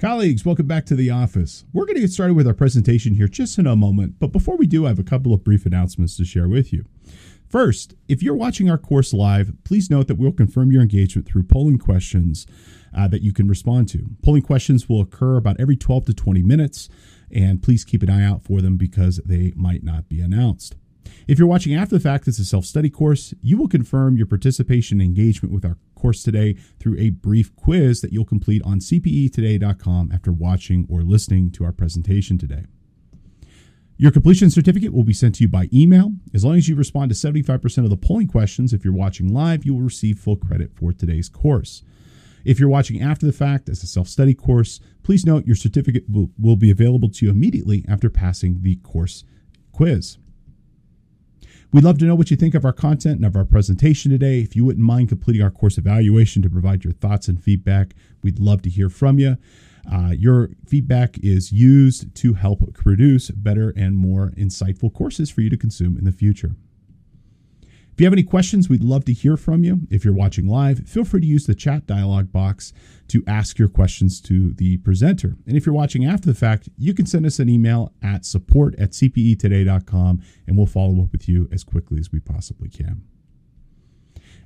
Colleagues, welcome back to the office. We're going to get started with our presentation here just in a moment, but before we do, I have a couple of brief announcements to share with you. First, if you're watching our course live, please note that we'll confirm your engagement through polling questions uh, that you can respond to. Polling questions will occur about every 12 to 20 minutes, and please keep an eye out for them because they might not be announced. If you're watching after the fact, it's a self study course. You will confirm your participation and engagement with our course today through a brief quiz that you'll complete on cpetoday.com after watching or listening to our presentation today. Your completion certificate will be sent to you by email. As long as you respond to 75% of the polling questions, if you're watching live, you will receive full credit for today's course. If you're watching after the fact as a self study course, please note your certificate will, will be available to you immediately after passing the course quiz. We'd love to know what you think of our content and of our presentation today. If you wouldn't mind completing our course evaluation to provide your thoughts and feedback, we'd love to hear from you. Uh, your feedback is used to help produce better and more insightful courses for you to consume in the future. If you have any questions, we'd love to hear from you. If you're watching live, feel free to use the chat dialog box to ask your questions to the presenter. And if you're watching after the fact, you can send us an email at support at cpetoday.com and we'll follow up with you as quickly as we possibly can.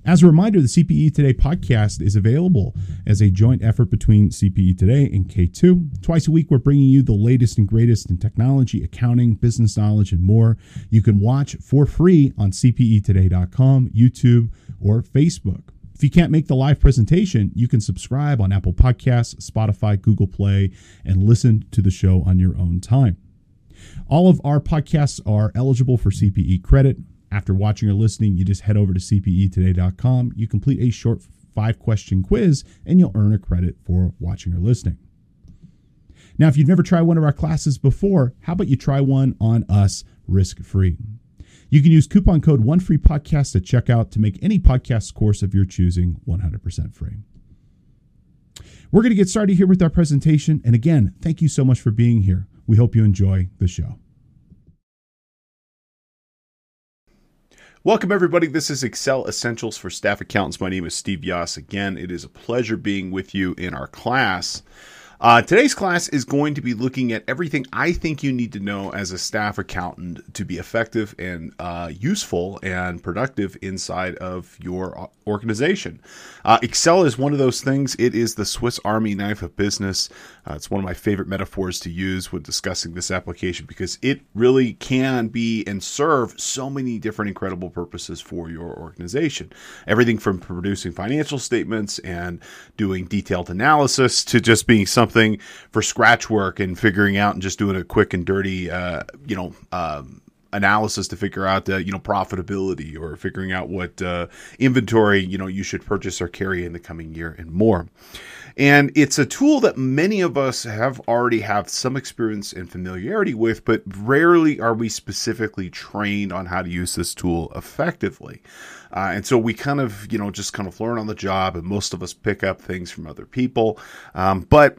As a reminder, the CPE Today podcast is available as a joint effort between CPE Today and K2. Twice a week, we're bringing you the latest and greatest in technology, accounting, business knowledge, and more. You can watch for free on CPEtoday.com, YouTube, or Facebook. If you can't make the live presentation, you can subscribe on Apple Podcasts, Spotify, Google Play, and listen to the show on your own time. All of our podcasts are eligible for CPE credit. After watching or listening, you just head over to cpetoday.com. You complete a short five question quiz, and you'll earn a credit for watching or listening. Now, if you've never tried one of our classes before, how about you try one on us risk free? You can use coupon code OneFreePodcast at checkout to make any podcast course of your choosing 100% free. We're going to get started here with our presentation. And again, thank you so much for being here. We hope you enjoy the show. Welcome, everybody. This is Excel Essentials for Staff Accountants. My name is Steve Yoss. Again, it is a pleasure being with you in our class. Uh, today's class is going to be looking at everything I think you need to know as a staff accountant to be effective and uh, useful and productive inside of your organization. Uh, Excel is one of those things. It is the Swiss Army knife of business. Uh, it's one of my favorite metaphors to use when discussing this application because it really can be and serve so many different incredible purposes for your organization. Everything from producing financial statements and doing detailed analysis to just being something for scratch work and figuring out and just doing a quick and dirty, uh, you know, um, analysis to figure out the you know profitability or figuring out what uh, inventory you know you should purchase or carry in the coming year and more. And it's a tool that many of us have already have some experience and familiarity with but rarely are we specifically trained on how to use this tool effectively. Uh, and so we kind of you know just kind of learn on the job and most of us pick up things from other people. Um, but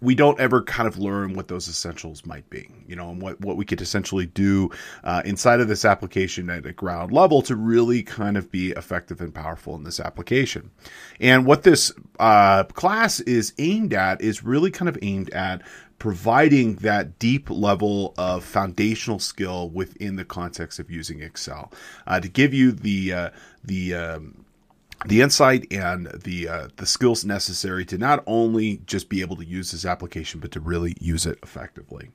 we don't ever kind of learn what those essentials might be, you know, and what, what we could essentially do uh, inside of this application at a ground level to really kind of be effective and powerful in this application. And what this uh, class is aimed at is really kind of aimed at providing that deep level of foundational skill within the context of using Excel uh, to give you the uh, the um, the insight and the uh, the skills necessary to not only just be able to use this application, but to really use it effectively.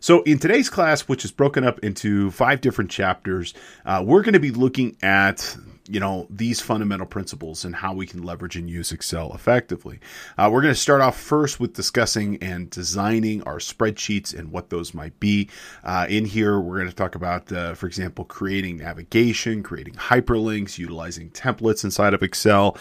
So, in today's class, which is broken up into five different chapters, uh, we're going to be looking at you know these fundamental principles and how we can leverage and use excel effectively. Uh, we're going to start off first with discussing and designing our spreadsheets and what those might be. Uh, in here we're going to talk about uh, for example creating navigation creating hyperlinks utilizing templates inside of excel.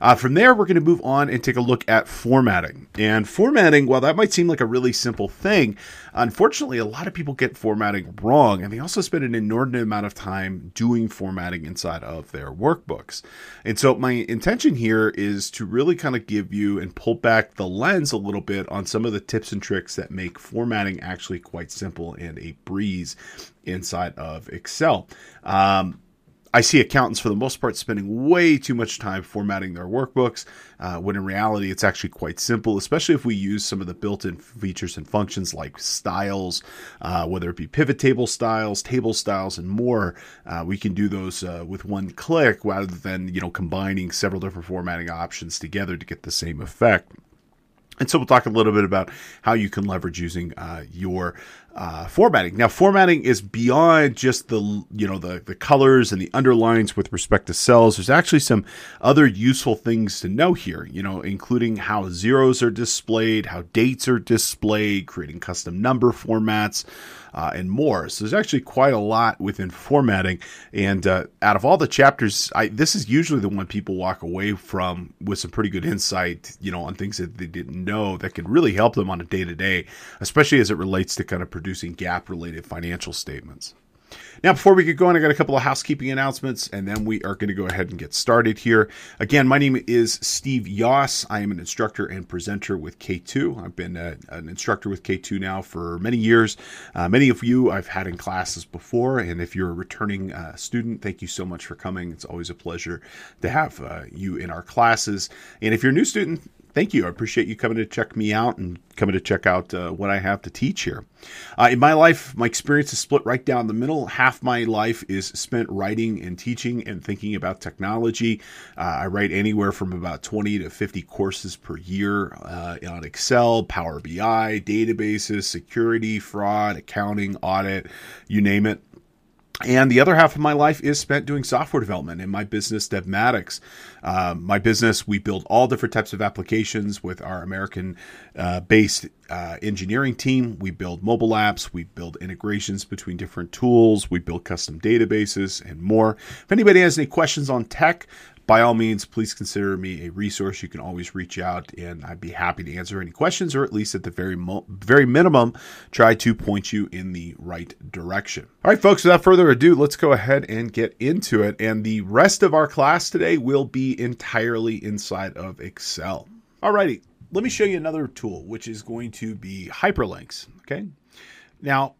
Uh, from there we're going to move on and take a look at formatting. And formatting while that might seem like a really simple thing unfortunately a lot of people get formatting wrong and they also spend an inordinate amount of time doing formatting inside of their their workbooks. And so my intention here is to really kind of give you and pull back the lens a little bit on some of the tips and tricks that make formatting actually quite simple and a breeze inside of Excel. Um, I see accountants for the most part spending way too much time formatting their workbooks, uh, when in reality it's actually quite simple, especially if we use some of the built in features and functions like styles, uh, whether it be pivot table styles, table styles, and more. Uh, we can do those uh, with one click rather than you know combining several different formatting options together to get the same effect. And so we'll talk a little bit about how you can leverage using uh, your uh, formatting. Now, formatting is beyond just the you know the the colors and the underlines with respect to cells. There's actually some other useful things to know here. You know, including how zeros are displayed, how dates are displayed, creating custom number formats uh, and more. So there's actually quite a lot within formatting. And uh, out of all the chapters, I, this is usually the one people walk away from with some pretty good insight, you know, on things that they didn't know that could really help them on a day to day, especially as it relates to kind of producing GAAP related financial statements. Now, before we get going, I got a couple of housekeeping announcements, and then we are going to go ahead and get started here. Again, my name is Steve Yoss. I am an instructor and presenter with K2. I've been a, an instructor with K2 now for many years. Uh, many of you I've had in classes before, and if you're a returning uh, student, thank you so much for coming. It's always a pleasure to have uh, you in our classes. And if you're a new student, thank you. I appreciate you coming to check me out and coming to check out uh, what I have to teach here. Uh, in my life, my experience is split right down the middle. Half my life is spent writing and teaching and thinking about technology. Uh, I write anywhere from about 20 to 50 courses per year uh, on Excel, Power BI, databases, security, fraud, accounting, audit, you name it. And the other half of my life is spent doing software development in my business, Devmatics. Uh, my business, we build all different types of applications with our American uh, based uh, engineering team. We build mobile apps, we build integrations between different tools, we build custom databases, and more. If anybody has any questions on tech, by all means, please consider me a resource. You can always reach out, and I'd be happy to answer any questions, or at least at the very mo- very minimum, try to point you in the right direction. All right, folks. Without further ado, let's go ahead and get into it. And the rest of our class today will be entirely inside of Excel. All righty, let me show you another tool, which is going to be hyperlinks. Okay. Now,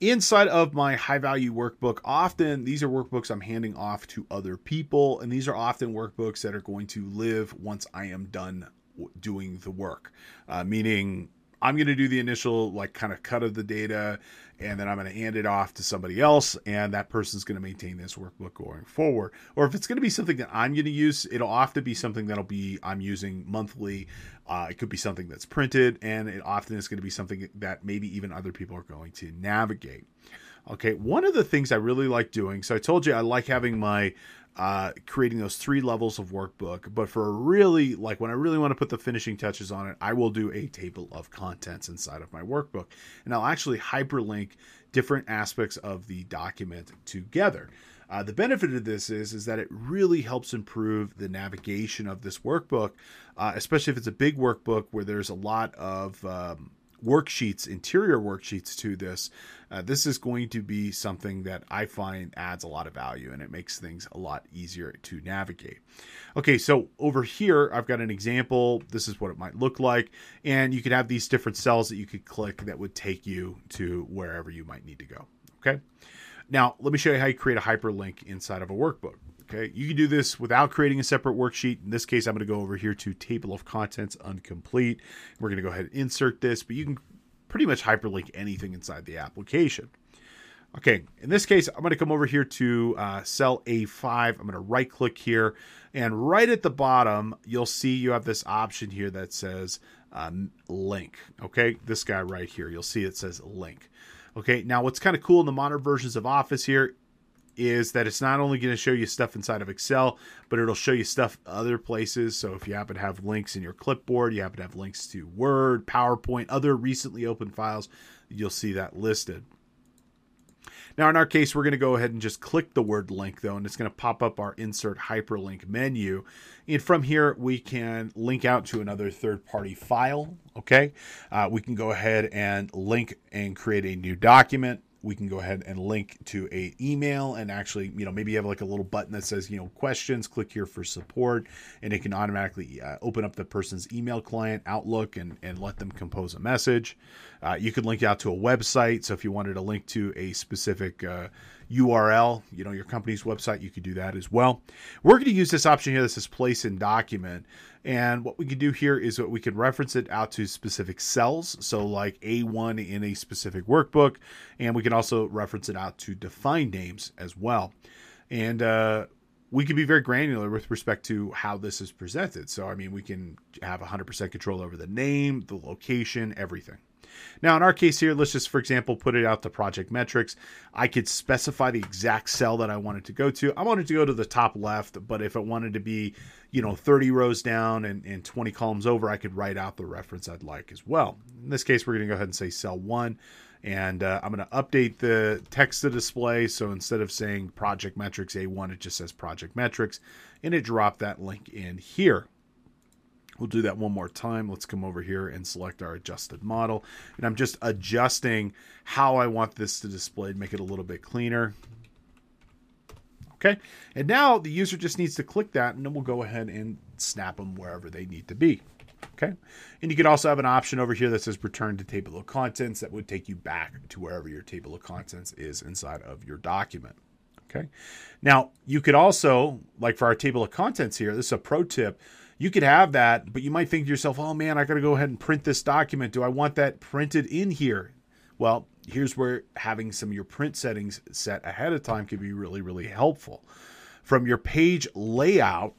inside of my high value workbook often these are workbooks i'm handing off to other people and these are often workbooks that are going to live once i am done doing the work uh, meaning i'm going to do the initial like kind of cut of the data and then I'm going to hand it off to somebody else, and that person's going to maintain this workbook going forward. Or if it's going to be something that I'm going to use, it'll often be something that'll be I'm using monthly. Uh, it could be something that's printed, and it often is going to be something that maybe even other people are going to navigate. Okay, one of the things I really like doing, so I told you I like having my uh, creating those three levels of workbook. But for really, like when I really want to put the finishing touches on it, I will do a table of contents inside of my workbook. And I'll actually hyperlink different aspects of the document together. Uh, the benefit of this is is that it really helps improve the navigation of this workbook, uh, especially if it's a big workbook where there's a lot of um, worksheets, interior worksheets to this, uh, this is going to be something that I find adds a lot of value and it makes things a lot easier to navigate. Okay, so over here, I've got an example. This is what it might look like. And you could have these different cells that you could click that would take you to wherever you might need to go. Okay. Now, let me show you how you create a hyperlink inside of a workbook. Okay, you can do this without creating a separate worksheet. In this case, I'm going to go over here to table of contents incomplete. We're going to go ahead and insert this, but you can pretty much hyperlink anything inside the application. Okay, in this case, I'm going to come over here to uh, cell A5. I'm going to right click here, and right at the bottom, you'll see you have this option here that says um, link. Okay, this guy right here, you'll see it says link. Okay, now what's kind of cool in the modern versions of Office here is that it's not only going to show you stuff inside of Excel, but it'll show you stuff other places. So if you happen to have links in your clipboard, you happen to have links to Word, PowerPoint, other recently opened files, you'll see that listed. Now, in our case, we're going to go ahead and just click the word link, though, and it's going to pop up our insert hyperlink menu. And from here, we can link out to another third party file. Okay. Uh, we can go ahead and link and create a new document we can go ahead and link to a email and actually you know maybe you have like a little button that says you know questions click here for support and it can automatically uh, open up the person's email client outlook and and let them compose a message. Uh, you could link out to a website. So if you wanted to link to a specific uh, URL, you know, your company's website, you could do that as well. We're going to use this option here. that says place in document. And what we can do here is that we can reference it out to specific cells. So like A1 in a specific workbook. And we can also reference it out to defined names as well. And, uh, we can be very granular with respect to how this is presented. So, I mean, we can have 100% control over the name, the location, everything. Now, in our case here, let's just, for example, put it out to project metrics. I could specify the exact cell that I wanted to go to. I wanted to go to the top left, but if it wanted to be, you know, 30 rows down and, and 20 columns over, I could write out the reference I'd like as well. In this case, we're going to go ahead and say cell one. And uh, I'm going to update the text to display. So instead of saying project metrics A1, it just says project metrics. And it dropped that link in here. We'll do that one more time. Let's come over here and select our adjusted model. And I'm just adjusting how I want this to display to make it a little bit cleaner. Okay. And now the user just needs to click that and then we'll go ahead and snap them wherever they need to be. Okay. And you can also have an option over here that says return to table of contents that would take you back to wherever your table of contents is inside of your document. Okay. Now you could also, like for our table of contents here, this is a pro tip you could have that, but you might think to yourself, oh man, I got to go ahead and print this document. Do I want that printed in here? Well, here's where having some of your print settings set ahead of time can be really, really helpful. From your page layout,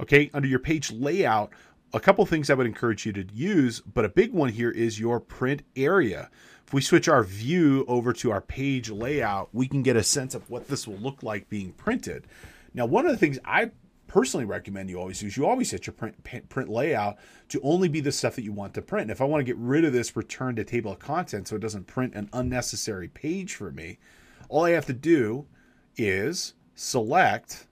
okay, under your page layout, a couple things I would encourage you to use, but a big one here is your print area. If we switch our view over to our page layout, we can get a sense of what this will look like being printed. Now, one of the things I personally recommend you always use. You always set your print print layout to only be the stuff that you want to print. And if I want to get rid of this return to table of contents so it doesn't print an unnecessary page for me, all I have to do is select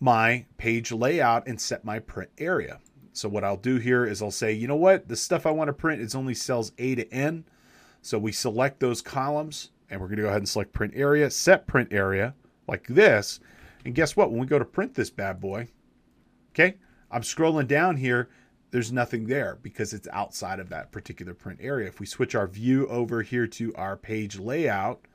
my page layout and set my print area. So what I'll do here is I'll say, you know what, the stuff I want to print is only cells A to N. So we select those columns and we're going to go ahead and select print area, set print area like this. And guess what? When we go to print this bad boy, okay, I'm scrolling down here. There's nothing there because it's outside of that particular print area. If we switch our view over here to our page layout,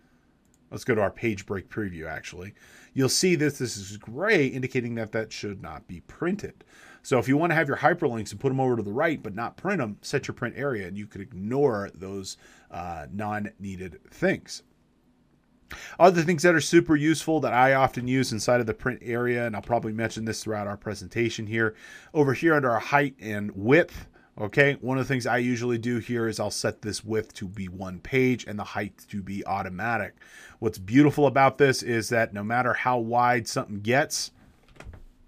let's go to our page break preview actually. You'll see this, this is gray indicating that that should not be printed. So if you want to have your hyperlinks and put them over to the right but not print them, set your print area and you could ignore those uh, non-needed things. Other things that are super useful that I often use inside of the print area, and I'll probably mention this throughout our presentation here. Over here under our height and width, okay, one of the things I usually do here is I'll set this width to be one page and the height to be automatic. What's beautiful about this is that no matter how wide something gets,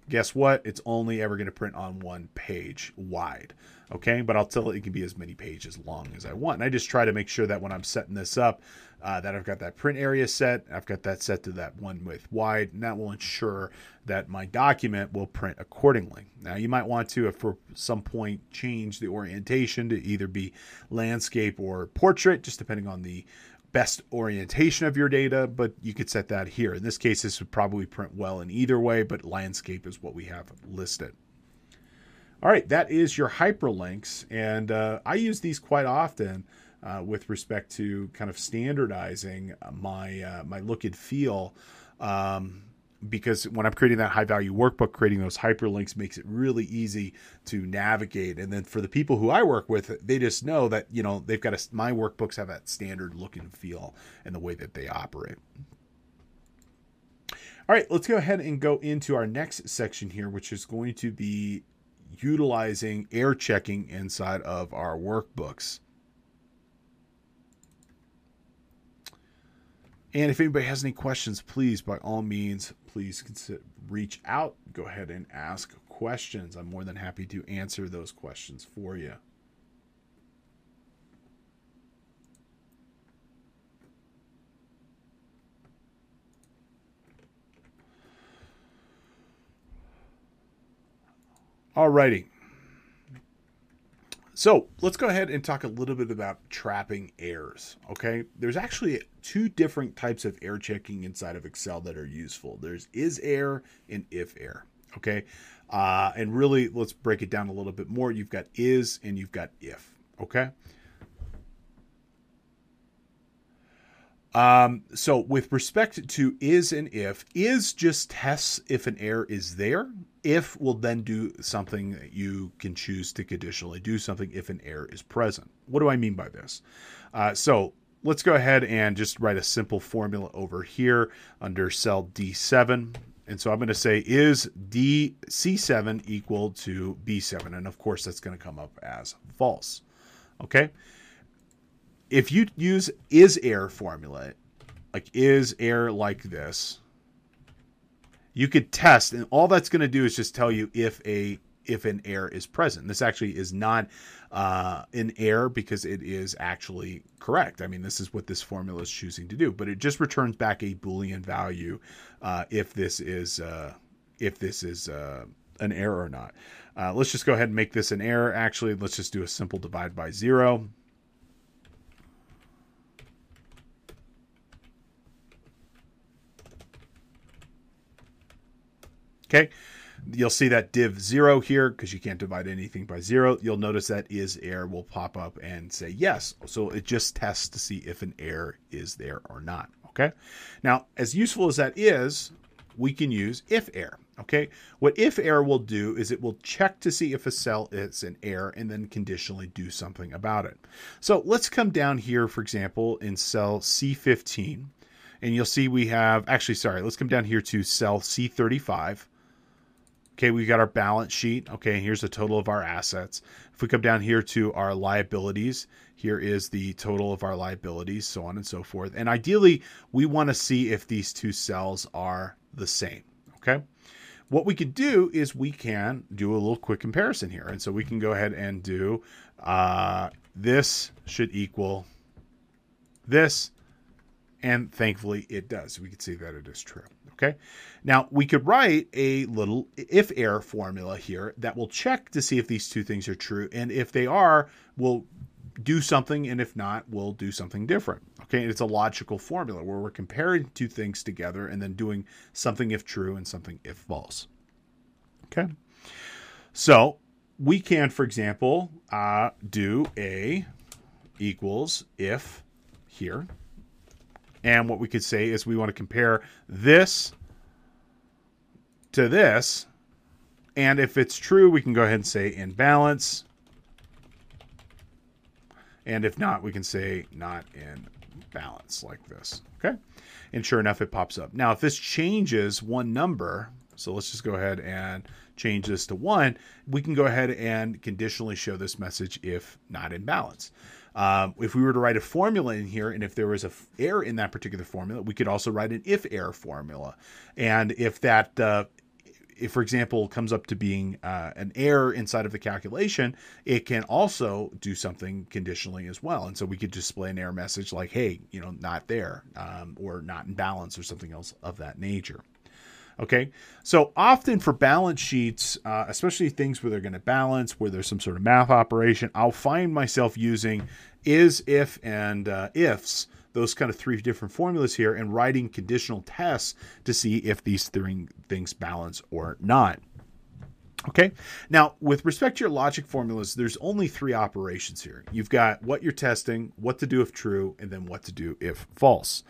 guess what? It's only ever going to print on one page wide. Okay, but I'll tell it it can be as many pages long as I want. And I just try to make sure that when I'm setting this up, uh, that I've got that print area set. I've got that set to that one width wide, and that will ensure that my document will print accordingly. Now, you might want to, for some point, change the orientation to either be landscape or portrait, just depending on the best orientation of your data, but you could set that here. In this case, this would probably print well in either way, but landscape is what we have listed. All right, that is your hyperlinks, and uh, I use these quite often uh, with respect to kind of standardizing my uh, my look and feel. Um, because when I'm creating that high value workbook, creating those hyperlinks makes it really easy to navigate. And then for the people who I work with, they just know that, you know, they've got a, my workbooks have that standard look and feel and the way that they operate. All right, let's go ahead and go into our next section here, which is going to be utilizing air checking inside of our workbooks. And if anybody has any questions, please, by all means, please consider, reach out. Go ahead and ask questions. I'm more than happy to answer those questions for you. Alrighty. So let's go ahead and talk a little bit about trapping errors. Okay, there's actually two different types of error checking inside of Excel that are useful. There's is error and if error. Okay, uh, and really let's break it down a little bit more. You've got is and you've got if. Okay. Um, so with respect to is and if, is just tests if an error is there. If will then do something that you can choose to conditionally do something if an error is present. What do I mean by this? Uh, so let's go ahead and just write a simple formula over here under cell D7. And so I'm going to say is D C7 equal to B7? And of course, that's going to come up as false. Okay if you use is error formula, like is error like this, you could test, and all that's going to do is just tell you if a if an error is present. This actually is not uh, an error because it is actually correct. I mean, this is what this formula is choosing to do, but it just returns back a boolean value uh, if this is uh, if this is uh, an error or not. Uh, let's just go ahead and make this an error. Actually, let's just do a simple divide by zero. Okay. You'll see that div zero here because you can't divide anything by zero. You'll notice that is error will pop up and say yes. So it just tests to see if an error is there or not. Okay. Now, as useful as that is, we can use if error. Okay. What if error will do is it will check to see if a cell is an error and then conditionally do something about it. So let's come down here, for example, in cell C15, and you'll see we have actually, sorry, let's come down here to cell C35 Okay, we got our balance sheet. Okay, here's the total of our assets. If we come down here to our liabilities, here is the total of our liabilities, so on and so forth. And ideally, we want to see if these two cells are the same. Okay. What we could do is we can do a little quick comparison here. And so we can go ahead and do uh, this should equal this. And thankfully it does. We can see that it is true. Okay. Now we could write a little if error formula here that will check to see if these two things are true. And if they are, we'll do something. And if not, we'll do something different. Okay. And it's a logical formula where we're comparing two things together and then doing something if true and something if false. Okay. So we can, for example, uh, do a equals if here and what we could say is we want to compare this to this. And if it's true, we can go ahead and say in balance. And if not, we can say not in balance like this. Okay. And sure enough, it pops up. Now, if this changes one number, so let's just go ahead and change this to one, we can go ahead and conditionally show this message if not in balance. Um, if we were to write a formula in here, and if there was a f- error in that particular formula, we could also write an if error formula. And if that, uh, if for example, comes up to being uh, an error inside of the calculation, it can also do something conditionally as well. And so we could display an error message like, "Hey, you know, not there," um, or "not in balance," or something else of that nature. Okay, so often for balance sheets, uh, especially things where they're going to balance, where there's some sort of math operation, I'll find myself using is, if, and uh, ifs, those kind of three different formulas here, and writing conditional tests to see if these three things balance or not. Okay, now with respect to your logic formulas, there's only three operations here. You've got what you're testing, what to do if true, and then what to do if false.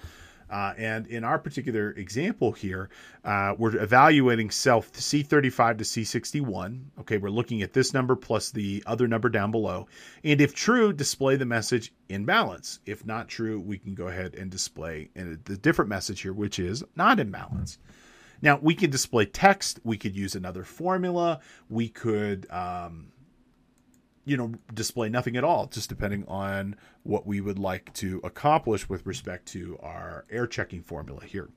Uh, and in our particular example here, uh, we're evaluating self C35 to C61. Okay, we're looking at this number plus the other number down below. And if true, display the message in balance. If not true, we can go ahead and display the different message here, which is not in balance. Now, we can display text. We could use another formula. We could. Um, you know, display nothing at all, just depending on what we would like to accomplish with respect to our air checking formula here.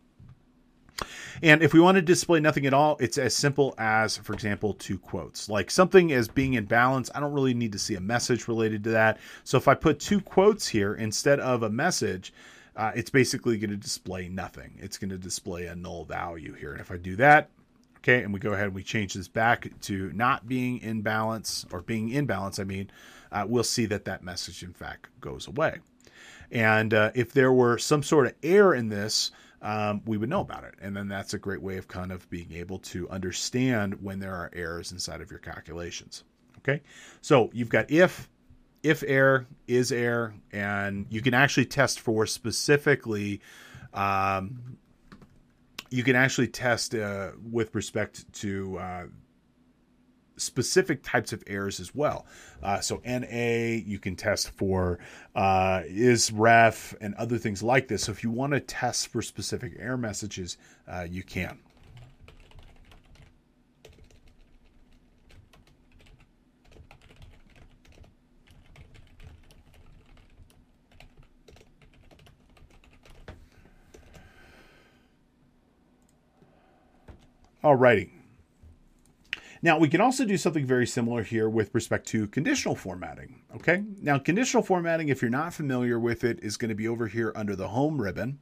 And if we want to display nothing at all, it's as simple as, for example, two quotes. Like something as being in balance, I don't really need to see a message related to that. So if I put two quotes here instead of a message, uh, it's basically going to display nothing. It's going to display a null value here. And if I do that, Okay, and we go ahead and we change this back to not being in balance or being in balance, I mean, uh, we'll see that that message in fact goes away. And uh, if there were some sort of error in this, um, we would know about it. And then that's a great way of kind of being able to understand when there are errors inside of your calculations. Okay, so you've got if, if error is error, and you can actually test for specifically. Um, you can actually test uh, with respect to uh, specific types of errors as well. Uh, so NA, you can test for uh, is ref and other things like this. So if you want to test for specific error messages, uh, you can. Alrighty. Now, we can also do something very similar here with respect to conditional formatting. Okay. Now, conditional formatting, if you're not familiar with it, is going to be over here under the home ribbon.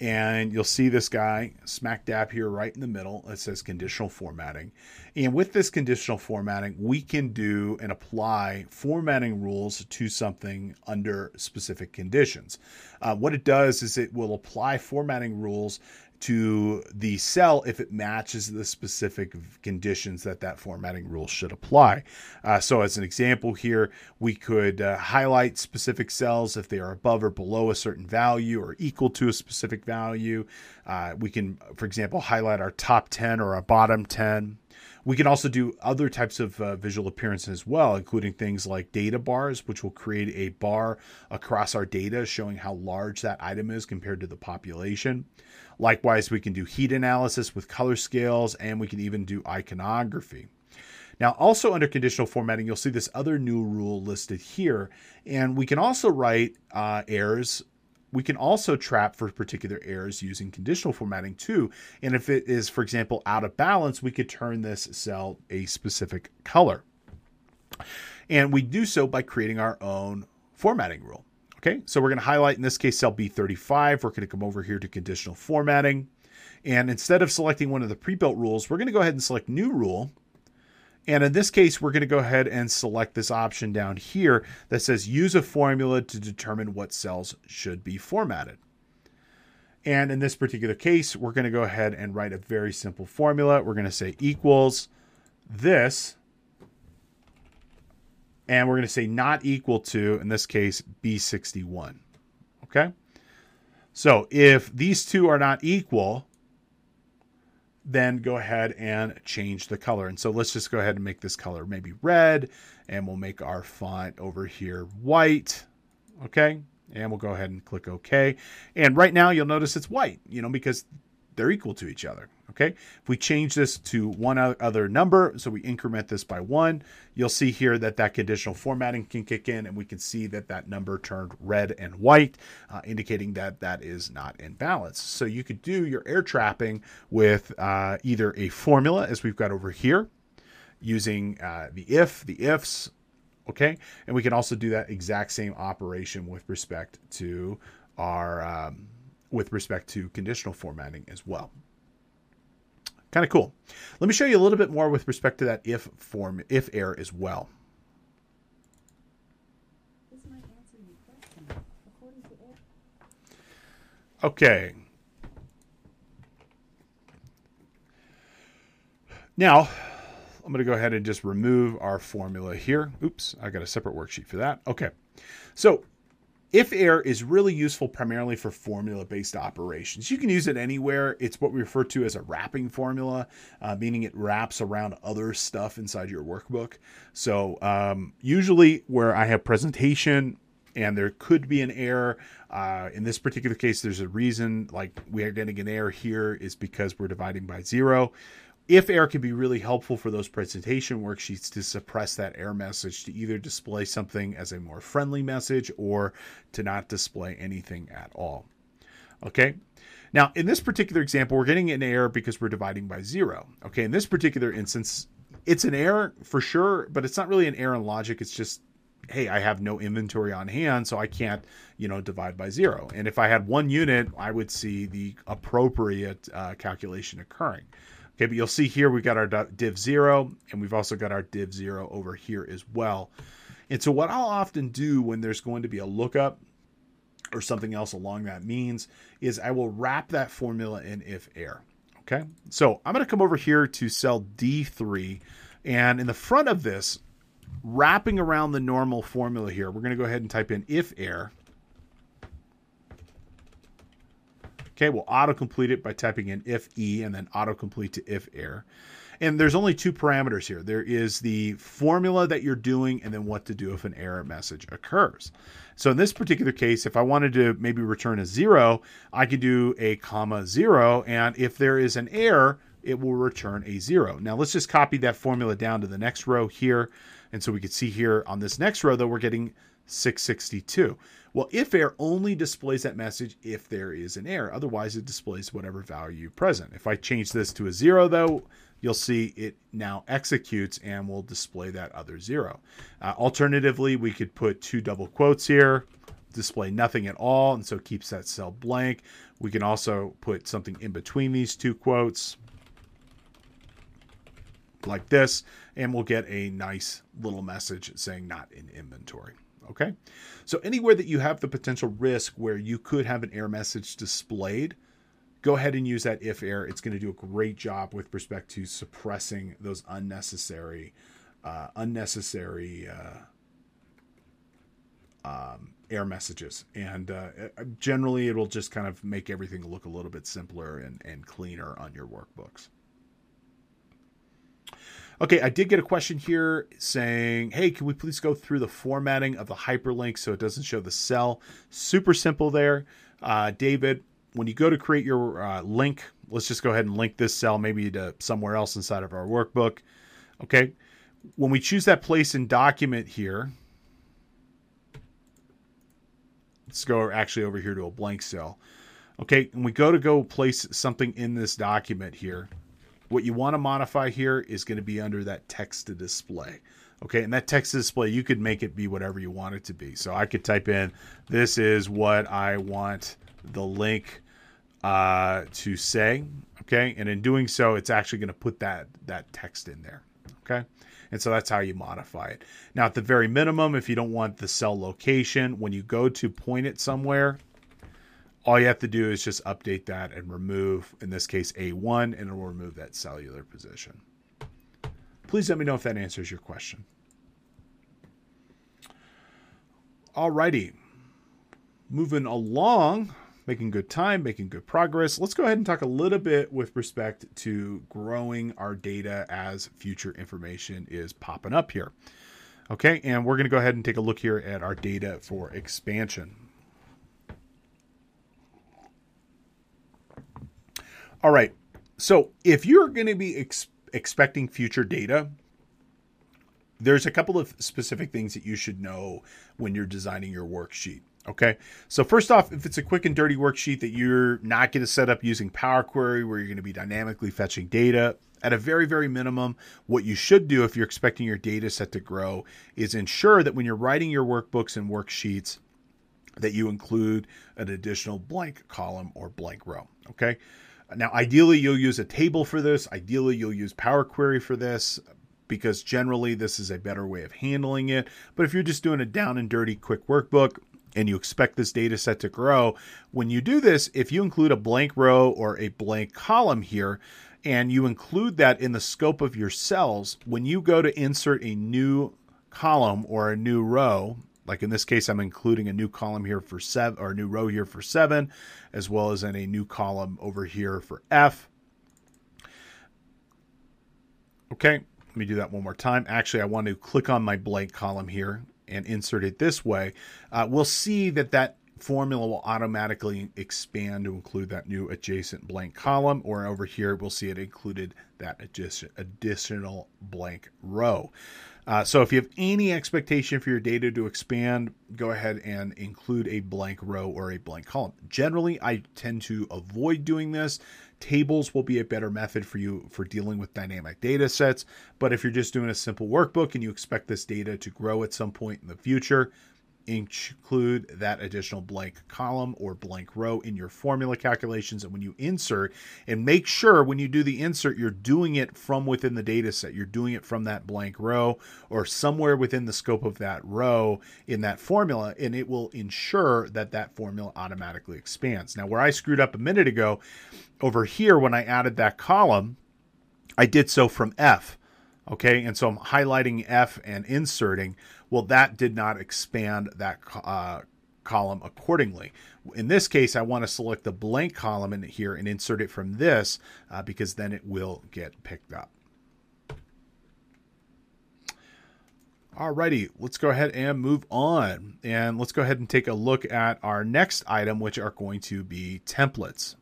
And you'll see this guy smack dab here right in the middle. It says conditional formatting. And with this conditional formatting, we can do and apply formatting rules to something under specific conditions. Uh, what it does is it will apply formatting rules to the cell if it matches the specific conditions that that formatting rule should apply. Uh, so, as an example here, we could uh, highlight specific cells if they are above or below a certain value or equal to a specific value. Uh, we can, for example, highlight our top 10 or our bottom 10. We can also do other types of uh, visual appearance as well, including things like data bars, which will create a bar across our data showing how large that item is compared to the population. Likewise, we can do heat analysis with color scales, and we can even do iconography. Now, also under conditional formatting, you'll see this other new rule listed here, and we can also write uh, errors. We can also trap for particular errors using conditional formatting too. And if it is, for example, out of balance, we could turn this cell a specific color. And we do so by creating our own formatting rule. Okay, so we're going to highlight in this case cell B35. We're going to come over here to conditional formatting. And instead of selecting one of the pre-built rules, we're going to go ahead and select new rule. And in this case, we're going to go ahead and select this option down here that says use a formula to determine what cells should be formatted. And in this particular case, we're going to go ahead and write a very simple formula. We're going to say equals this and we're going to say not equal to, in this case, B61. Okay? So if these two are not equal, then go ahead and change the color. And so let's just go ahead and make this color maybe red, and we'll make our font over here white. Okay? And we'll go ahead and click OK. And right now you'll notice it's white, you know, because they're equal to each other. Okay, if we change this to one other number, so we increment this by one, you'll see here that that conditional formatting can kick in, and we can see that that number turned red and white, uh, indicating that that is not in balance. So you could do your error trapping with uh, either a formula, as we've got over here, using uh, the if, the ifs, okay, and we can also do that exact same operation with respect to our um, with respect to conditional formatting as well. Kind of cool. Let me show you a little bit more with respect to that if form, if error as well. Okay. Now, I'm going to go ahead and just remove our formula here. Oops, I got a separate worksheet for that. Okay. So if error is really useful primarily for formula based operations. You can use it anywhere. It's what we refer to as a wrapping formula, uh, meaning it wraps around other stuff inside your workbook. So, um, usually, where I have presentation and there could be an error. Uh, in this particular case, there's a reason, like we are getting an error here, is because we're dividing by zero if error can be really helpful for those presentation worksheets to suppress that error message to either display something as a more friendly message or to not display anything at all. Okay. Now, in this particular example, we're getting an error because we're dividing by zero. Okay. In this particular instance, it's an error for sure, but it's not really an error in logic. It's just, hey, I have no inventory on hand, so I can't, you know, divide by zero. And if I had one unit, I would see the appropriate uh, calculation occurring. Okay, but you'll see here we've got our div 0, and we've also got our div 0 over here as well. And so what I'll often do when there's going to be a lookup or something else along that means is I will wrap that formula in if error. Okay, so I'm going to come over here to cell D3, and in the front of this, wrapping around the normal formula here, we're going to go ahead and type in if error. Okay, we'll autocomplete it by typing in if e and then autocomplete to if error. And there's only two parameters here. There is the formula that you're doing and then what to do if an error message occurs. So in this particular case, if I wanted to maybe return a zero, I could do a comma zero. And if there is an error, it will return a zero. Now let's just copy that formula down to the next row here. And so we can see here on this next row that we're getting 662. Well, if error only displays that message if there is an error. Otherwise, it displays whatever value present. If I change this to a zero, though, you'll see it now executes and will display that other zero. Uh, alternatively, we could put two double quotes here, display nothing at all, and so keeps that cell blank. We can also put something in between these two quotes like this, and we'll get a nice little message saying not in inventory. Okay. So anywhere that you have the potential risk where you could have an error message displayed, go ahead and use that if error. It's going to do a great job with respect to suppressing those unnecessary, uh, unnecessary uh, um, error messages. And uh, generally, it'll just kind of make everything look a little bit simpler and, and cleaner on your workbooks. Okay, I did get a question here saying, hey, can we please go through the formatting of the hyperlink so it doesn't show the cell? Super simple there. Uh, David, when you go to create your uh, link, let's just go ahead and link this cell maybe to somewhere else inside of our workbook. Okay, when we choose that place in document here, let's go actually over here to a blank cell. Okay, and we go to go place something in this document here what you want to modify here is going to be under that text to display. Okay, and that text to display, you could make it be whatever you want it to be. So I could type in, this is what I want the link uh, to say. Okay, and in doing so, it's actually going to put that that text in there. Okay, and so that's how you modify it. Now, at the very minimum, if you don't want the cell location, when you go to point it somewhere, all you have to do is just update that and remove, in this case, A1, and it will remove that cellular position. Please let me know if that answers your question. Alrighty. Moving along, making good time, making good progress. Let's go ahead and talk a little bit with respect to growing our data as future information is popping up here. Okay, and we're going to go ahead and take a look here at our data for expansion. All right. So if you're going to be ex- expecting future data, there's a couple of specific things that you should know when you're designing your worksheet. Okay. So first off, if it's a quick and dirty worksheet that you're not going to set up using Power Query where you're going to be dynamically fetching data, at a very, very minimum, what you should do if you're expecting your data set to grow is ensure that when you're writing your workbooks and worksheets, that you include an additional blank column or blank row. Okay. Now, ideally, you'll use a table for this. Ideally, you'll use Power Query for this because generally this is a better way of handling it. But if you're just doing a down and dirty quick workbook, and you expect this data set to grow, when you do this, if you include a blank row or a blank column here, and you include that in the scope of your cells, when you go to insert a new column or a new row, like in this case, I'm including a new column here for seven or a new row here for seven, as well as in a new column over here for F. Okay, let me do that one more time. Actually, I want to click on my blank column here and insert it this way. Uh, we'll see that that formula will automatically expand to include that new adjacent blank column, or over here, we'll see it included that additional blank row. Uh, so if you have any expectation for your data to expand, go ahead and include a blank row or a blank column. Generally, I tend to avoid doing this. Tables will be a better method for you for dealing with dynamic data sets. But if you're just doing a simple workbook and you expect this data to grow at some point in the future, include that additional blank column or blank row in your formula calculations. And when you insert and make sure when you do the insert you're doing it from within the data set. You're doing it from that blank row or somewhere within the scope of that row in that formula and it will ensure that that formula automatically expands. Now where i screwed up a minute ago over here when i added that column i did so from f Okay, and so I'm highlighting F and inserting. Well, that did not expand that uh, column accordingly. In this case, I want to select the blank column in here and insert it from this uh, because then it will get picked up. Alrighty, let's go ahead and move on. And let's go ahead and take a look at our next item, which are going to be templates.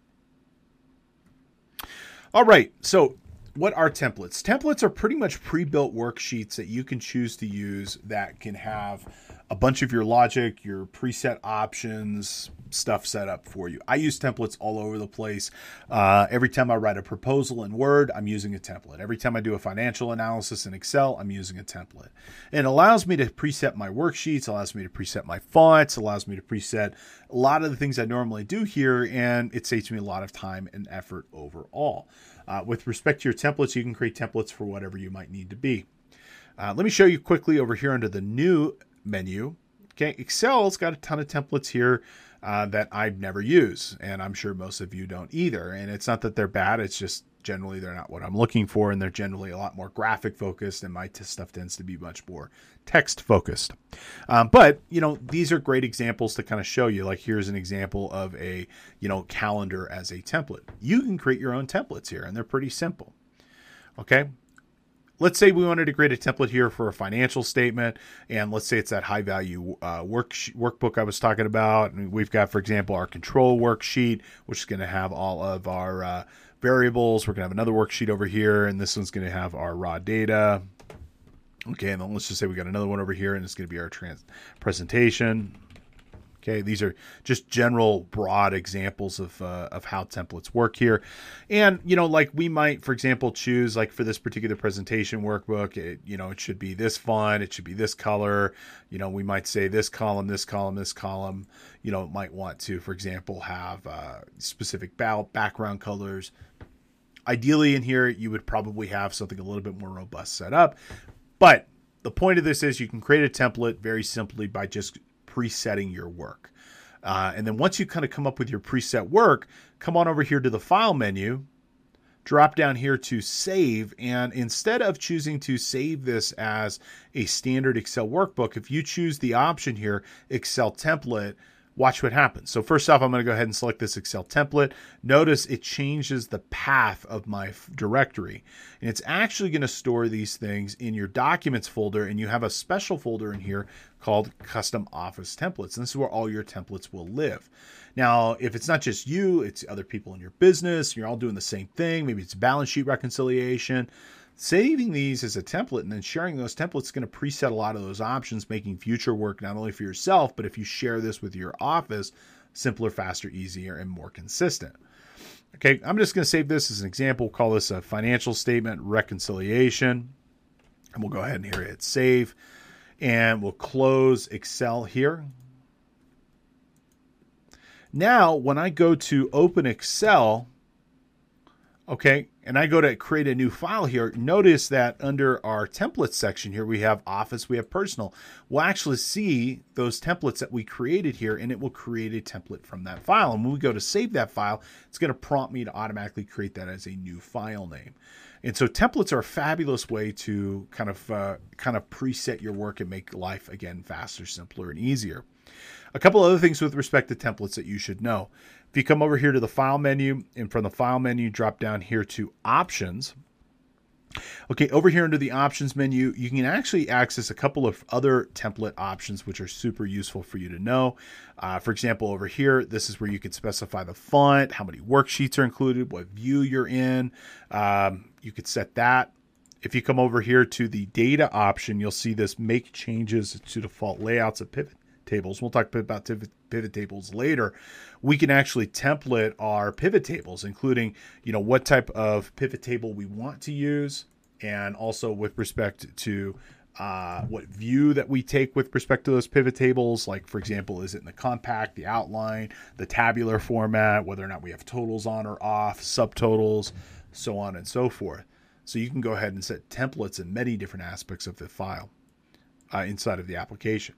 All right, so what are templates? Templates are pretty much pre-built worksheets that you can choose to use that can have a bunch of your logic, your preset options, stuff set up for you. I use templates all over the place. Uh, every time I write a proposal in Word, I'm using a template. Every time I do a financial analysis in Excel, I'm using a template. It allows me to preset my worksheets, allows me to preset my fonts, allows me to preset a lot of the things I normally do here, and it saves me a lot of time and effort overall. Uh, with respect to your templates, you can create templates for whatever you might need to be. Uh, let me show you quickly over here under the new menu. Okay, Excel's got a ton of templates here uh, that I never use, and I'm sure most of you don't either. And it's not that they're bad; it's just generally they're not what I'm looking for, and they're generally a lot more graphic focused, and my t- stuff tends to be much more text focused. Um, but you know, these are great examples to kind of show you. Like here's an example of a you know calendar as a template. You can create your own templates here, and they're pretty simple. Okay, let's say we wanted to create a template here for a financial statement and let's say it's that high value uh, work workbook i was talking about and we've got for example our control worksheet which is going to have all of our uh, variables. We're going to have another worksheet over here and this one's going to have our raw data. Okay and then let's just say we got another one over here and it's going to be our trans presentation Okay, these are just general broad examples of uh, of how templates work here, and you know, like we might, for example, choose like for this particular presentation workbook, it, you know, it should be this font, it should be this color. You know, we might say this column, this column, this column. You know, might want to, for example, have uh, specific background colors. Ideally, in here, you would probably have something a little bit more robust set up, but the point of this is you can create a template very simply by just presetting your work. Uh, and then once you kind of come up with your preset work, come on over here to the file menu, drop down here to save. And instead of choosing to save this as a standard Excel workbook, if you choose the option here, Excel template, watch what happens. So first off, I'm going to go ahead and select this Excel template. Notice it changes the path of my directory. And it's actually going to store these things in your documents folder. And you have a special folder in here called custom office templates. And this is where all your templates will live. Now, if it's not just you, it's other people in your business. You're all doing the same thing. Maybe it's balance sheet reconciliation saving these as a template and then sharing those templates is going to preset a lot of those options, making future work not only for yourself, but if you share this with your office, simpler, faster, easier, and more consistent. Okay, I'm just going to save this as an example. We'll call this a financial statement reconciliation. And we'll go ahead and here hit save. And we'll close Excel here. Now, when I go to open Excel, okay, and I go to create a new file here, notice that under our templates section here, we have office, we have personal. We'll actually see those templates that we created here, and it will create a template from that file. And when we go to save that file, it's going to prompt me to automatically create that as a new file name. And so templates are a fabulous way to kind of uh, kind of preset your work and make life again faster, simpler, and easier. A couple other things with respect to templates that you should know. If you come over here to the file menu and from the file menu, drop down here to options. Okay, over here under the options menu, you can actually access a couple of other template options, which are super useful for you to know. Uh, for example, over here, this is where you can specify the font, how many worksheets are included, what view you're in. Um, you could set that. If you come over here to the data option, you'll see this make changes to default layouts of pivot tables. We'll talk about pivot tables later. We can actually template our pivot tables, including you know what type of pivot table we want to use, and also with respect to uh, what view that we take with respect to those pivot tables. Like, for example, is it in the compact, the outline, the tabular format, whether or not we have totals on or off, subtotals, so on and so forth. So you can go ahead and set templates in many different aspects of the file uh, inside of the application.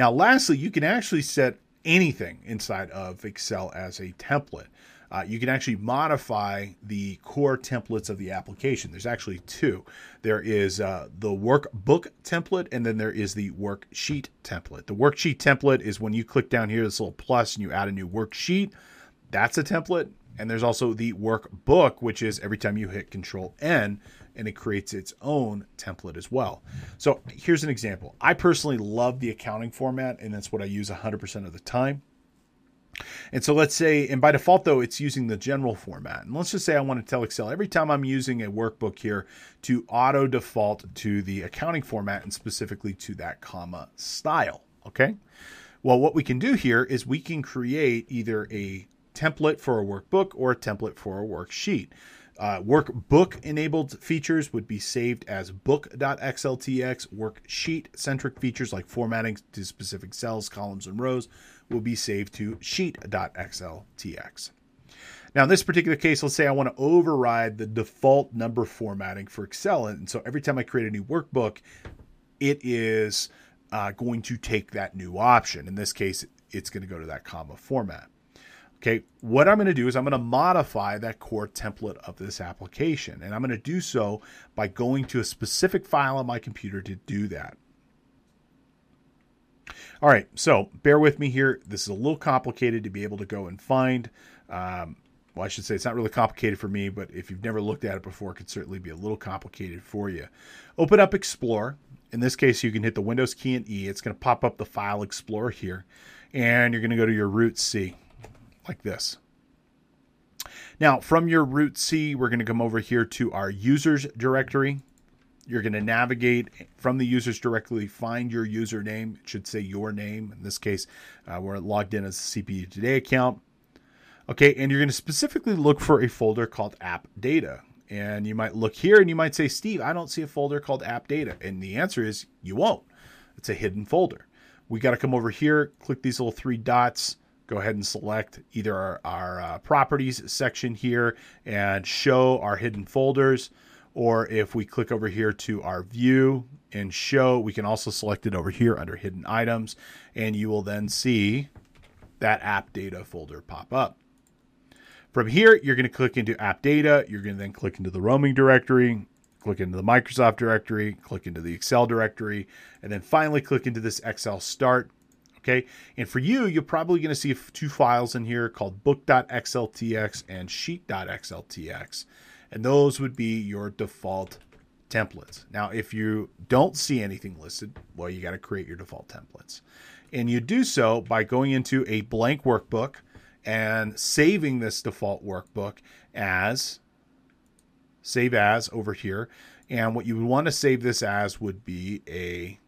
Now, lastly, you can actually set anything inside of Excel as a template. uh, you can actually modify the core templates of the application. There's actually two. There is uh, the workbook template, and then there is the worksheet template. The worksheet template is when you click down here, this little plus, and you add a new worksheet. That's a template. And there's also the workbook, which is every time you hit Control N, and it creates its own template as well. So here's an example. I personally love the accounting format, and that's what I use 100% of the time. And so let's say, and by default though, it's using the general format. And let's just say I want to tell Excel every time I'm using a workbook here to auto default to the accounting format and specifically to that comma style. Okay. Well, what we can do here is we can create either a template for a workbook or a template for a worksheet. Uh, workbook enabled features would be saved as book.xltx. Worksheet centric features like formatting to specific cells, columns, and rows will be saved to sheet.xltx. Now, in this particular case, let's say I want to override the default number formatting for Excel. And so every time I create a new workbook, it is uh, going to take that new option. In this case, it's going to go to that comma format. Okay, what I'm going to do is I'm going to modify that core template of this application. And I'm going to do so by going to a specific file on my computer to do that. All right, so bear with me here. This is a little complicated to be able to go and find. Um, well, I should say it's not really complicated for me, but if you've never looked at it before, it could certainly be a little complicated for you. Open up Explorer. In this case, you can hit the Windows key and E. It's going to pop up the File Explorer here, and you're going to go to your root C like this. Now, from your root C, we're going to come over here to our users directory. You're going to navigate from the users directly, find your username. It should say your name. In this case, uh, we're logged in as a CPU Today account. Okay, and you're going to specifically look for a folder called App Data. And you might look here and you might say, Steve, I don't see a folder called App Data. And the answer is you won't. It's a hidden folder. We got to come over here, click these little three dots, go ahead and select either our, our uh, properties section here and show our hidden folders. Or if we click over here to our view and show, we can also select it over here under hidden items. And you will then see that app data folder pop up. From here, you're going to click into app data. You're going to then click into the roaming directory, click into the Microsoft directory, click into the Excel directory, and then finally click into this XLSTART Okay. And for you, you're probably going to see two files in here called book.xltx and sheet.xltx. And those would be your default templates. Now, if you don't see anything listed, well, you got to create your default templates. And you do so by going into a blank workbook and saving this default workbook as save as over here. And what you would want to save this as would be a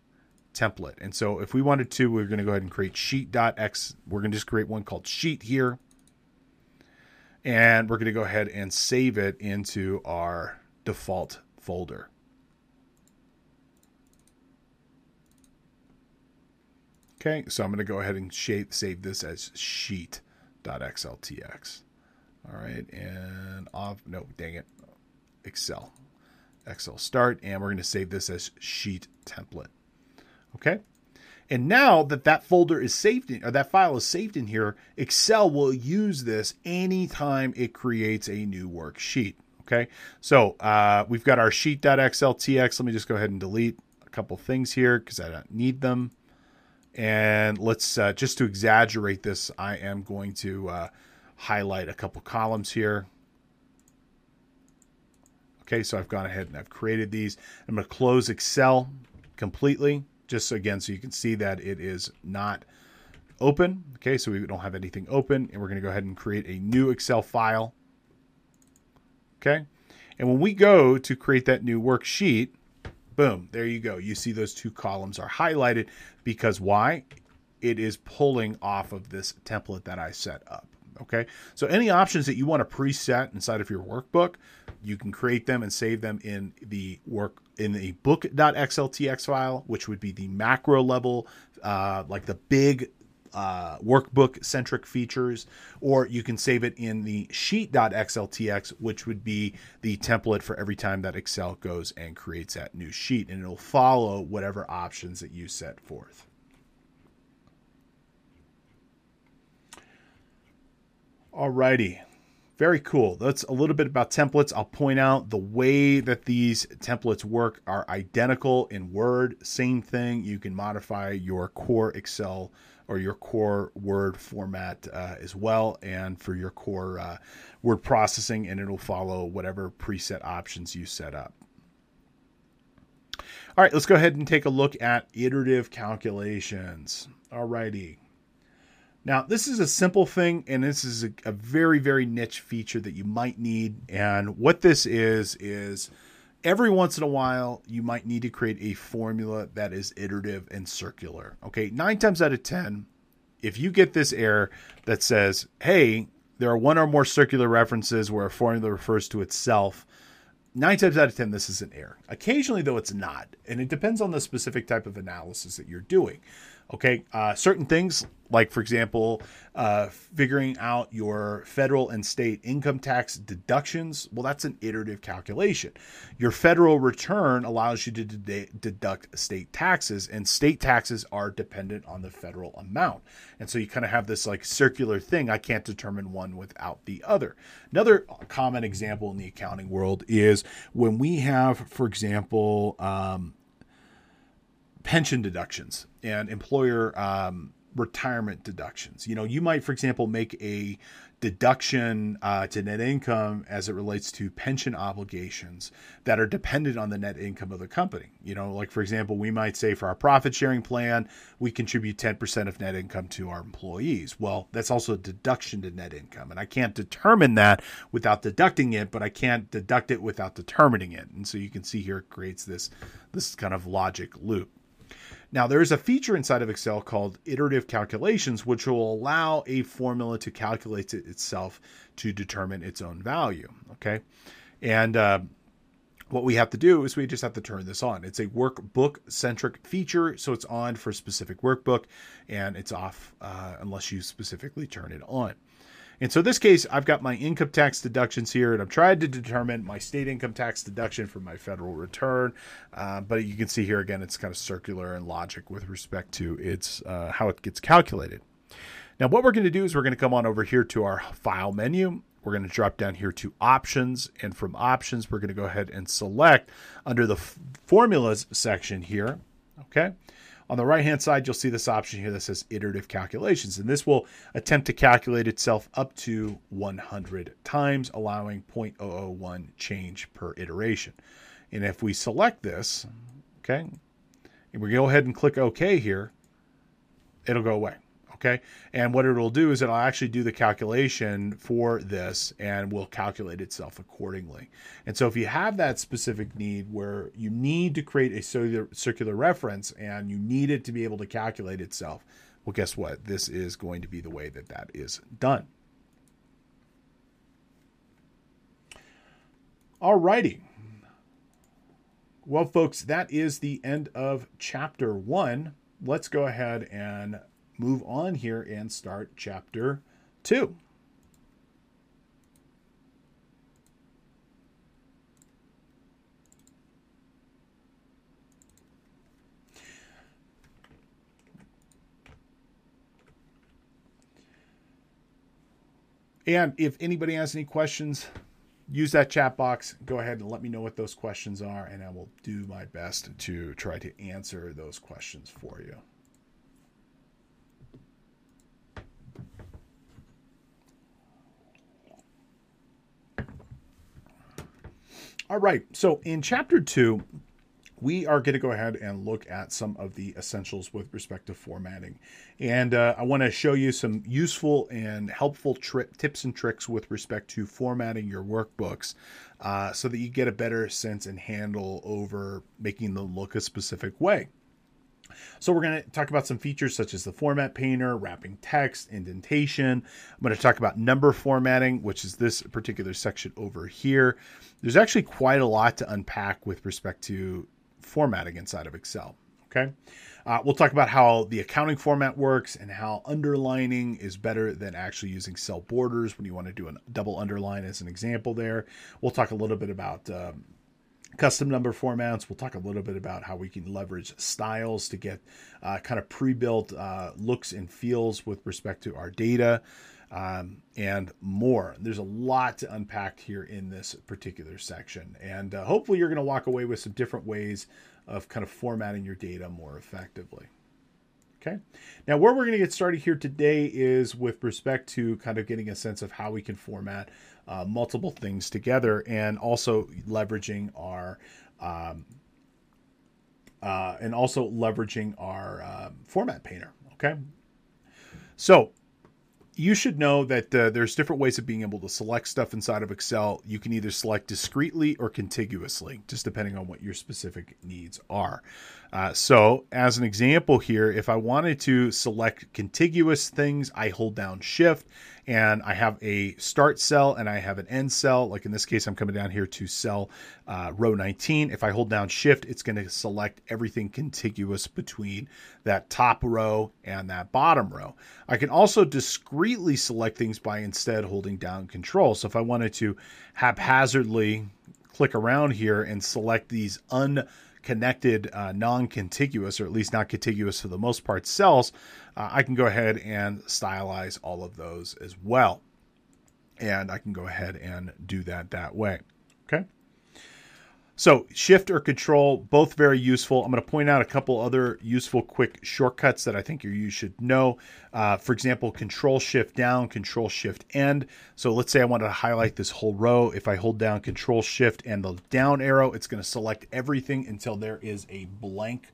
template. And so if we wanted to, we're going to go ahead and create sheet.x. We're going to just create one called sheet here. And we're going to go ahead and save it into our default folder. Okay, so I'm going to go ahead and shape, save this as sheet.xltx. All right, and off, no, dang it, Excel. XLSTART, and we're going to save this as sheet template. Okay. And now that that folder is saved in, or that file is saved in here, Excel will use this anytime it creates a new worksheet. Okay. So uh, we've got our sheet.xltx. Let me just go ahead and delete a couple things here because I don't need them. And let's uh, just to exaggerate this, I am going to uh, highlight a couple columns here. Okay, so I've gone ahead and I've created these. I'm going to close Excel completely just again so you can see that it is not open. Okay, so we don't have anything open, and we're going to go ahead and create a new Excel file. Okay, and when we go to create that new worksheet, boom, there you go. You see those two columns are highlighted because why? It is pulling off of this template that I set up. Okay, so any options that you want to preset inside of your workbook, you can create them and save them in the work in the book.xltx file, which would be the macro level, uh, like the big uh, workbook centric features, or you can save it in the sheet.xltx, which would be the template for every time that Excel goes and creates that new sheet, and it'll follow whatever options that you set forth. Alrighty. Very cool. That's a little bit about templates. I'll point out the way that these templates work are identical in Word. Same thing. You can modify your core Excel or your core Word format uh, as well, and for your core uh, word processing, and it'll follow whatever preset options you set up. All right, let's go ahead and take a look at iterative calculations. All righty. Now, this is a simple thing, and this is a, a, very, very niche feature that you might need. And what this is, is every once in a while, you might need to create a formula that is iterative and circular. Okay, nine times out of 10, if you get this error that says, hey, there are one or more circular references where a formula refers to itself, nine times out of 10, this is an error. Occasionally, though, it's not. And it depends on the specific type of analysis that you're doing. Okay, uh, certain things, like for example, uh, figuring out your federal and state income tax deductions, well, that's an iterative calculation. Your federal return allows you to de- deduct state taxes, and state taxes are dependent on the federal amount. And so you kind of have this like circular thing. I can't determine one without the other. Another common example in the accounting world is when we have, for example, um, pension deductions and employer um, retirement deductions. You know, you might, for example, make a deduction uh, to net income as it relates to pension obligations that are dependent on the net income of the company. You know, like for example, we might say for our profit sharing plan, we contribute 10% of net income to our employees. Well, that's also a deduction to net income. And I can't determine that without deducting it, but I can't deduct it without determining it. And so you can see here it creates this this kind of logic loop. Now, there is a feature inside of Excel called iterative calculations, which will allow a formula to calculate it itself to determine its own value. Okay. And uh, what we have to do is we just have to turn this on. It's a workbook centric feature, so it's on for a specific workbook and it's off uh, unless you specifically turn it on. And so this case, I've got my income tax deductions here, and I'm trying to determine my state income tax deduction for my federal return. Uh, but you can see here again, it's kind of circular and logic with respect to its uh, how it gets calculated. Now, what we're going to do is we're going to come on over here to our file menu. We're going to drop down here to options, and from options, we're going to go ahead and select under the formulas section here. Okay. On the right hand side, you'll see this option here that says iterative calculations, and this will attempt to calculate itself up to 100 times, allowing 0.001 change per iteration. And if we select this, okay, and we go ahead and click OK here, it'll go away. Okay. And what it'll do is it'll actually do the calculation for this and will calculate itself accordingly. And so if you have that specific need where you need to create a circular, reference and you need it to be able to calculate itself, well, guess what? This is going to be the way that that is done. All righty. Well, folks, that is the end of chapter one. Let's go ahead and move on here and start chapter 2. And if anybody has any questions, use that chat box. Go ahead and let me know what those questions are, and I will do my best to try to answer those questions for you. All right. So in chapter two, we are going to go ahead and look at some of the essentials with respect to formatting. And uh, I want to show you some useful and helpful tri- tips and tricks with respect to formatting your workbooks uh, so that you get a better sense and handle over making them look a specific way. So we're going to talk about some features such as the format painter, wrapping text, indentation. I'm going to talk about number formatting, which is this particular section over here. There's actually quite a lot to unpack with respect to formatting inside of Excel. Okay. Uh, we'll talk about how the accounting format works and how underlining is better than actually using cell borders when you want to do a double underline as an example there. We'll talk a little bit about um, custom number formats. We'll talk a little bit about how we can leverage styles to get uh, kind of pre built uh, looks and feels with respect to our data. um, and more. There's a lot to unpack here in this particular section. And uh, hopefully, you're going to walk away with some different ways of kind of formatting your data more effectively. Okay. Now, where we're going to get started here today is with respect to kind of getting a sense of how we can format uh, multiple things together and also leveraging our. Um, uh, and also leveraging our uh, format painter. Okay. So you should know that uh, there's different ways of being able to select stuff inside of Excel. You can either select discretely or contiguously, just depending on what your specific needs are. Uh, so, as an example here, if I wanted to select contiguous things, I hold down Shift and I have a start cell and I have an end cell. Like in this case, I'm coming down here to cell uh, row 19. If I hold down Shift, it's going to select everything contiguous between that top row and that bottom row. I can also discretely select things by instead holding down Control. So if I wanted to haphazardly click around here and select these un connected, uh, non contiguous, or at least not contiguous for the most part, cells, uh, I can go ahead and stylize all of those as well. And I can go ahead and do that that way. Okay. So shift or control, both very useful. I'm going to point out a couple other useful quick shortcuts that I think you should know. Uh, for example, control shift down, control shift end. So let's say I want to highlight this whole row. If I hold down control shift and the down arrow, it's going to select everything until there is a blank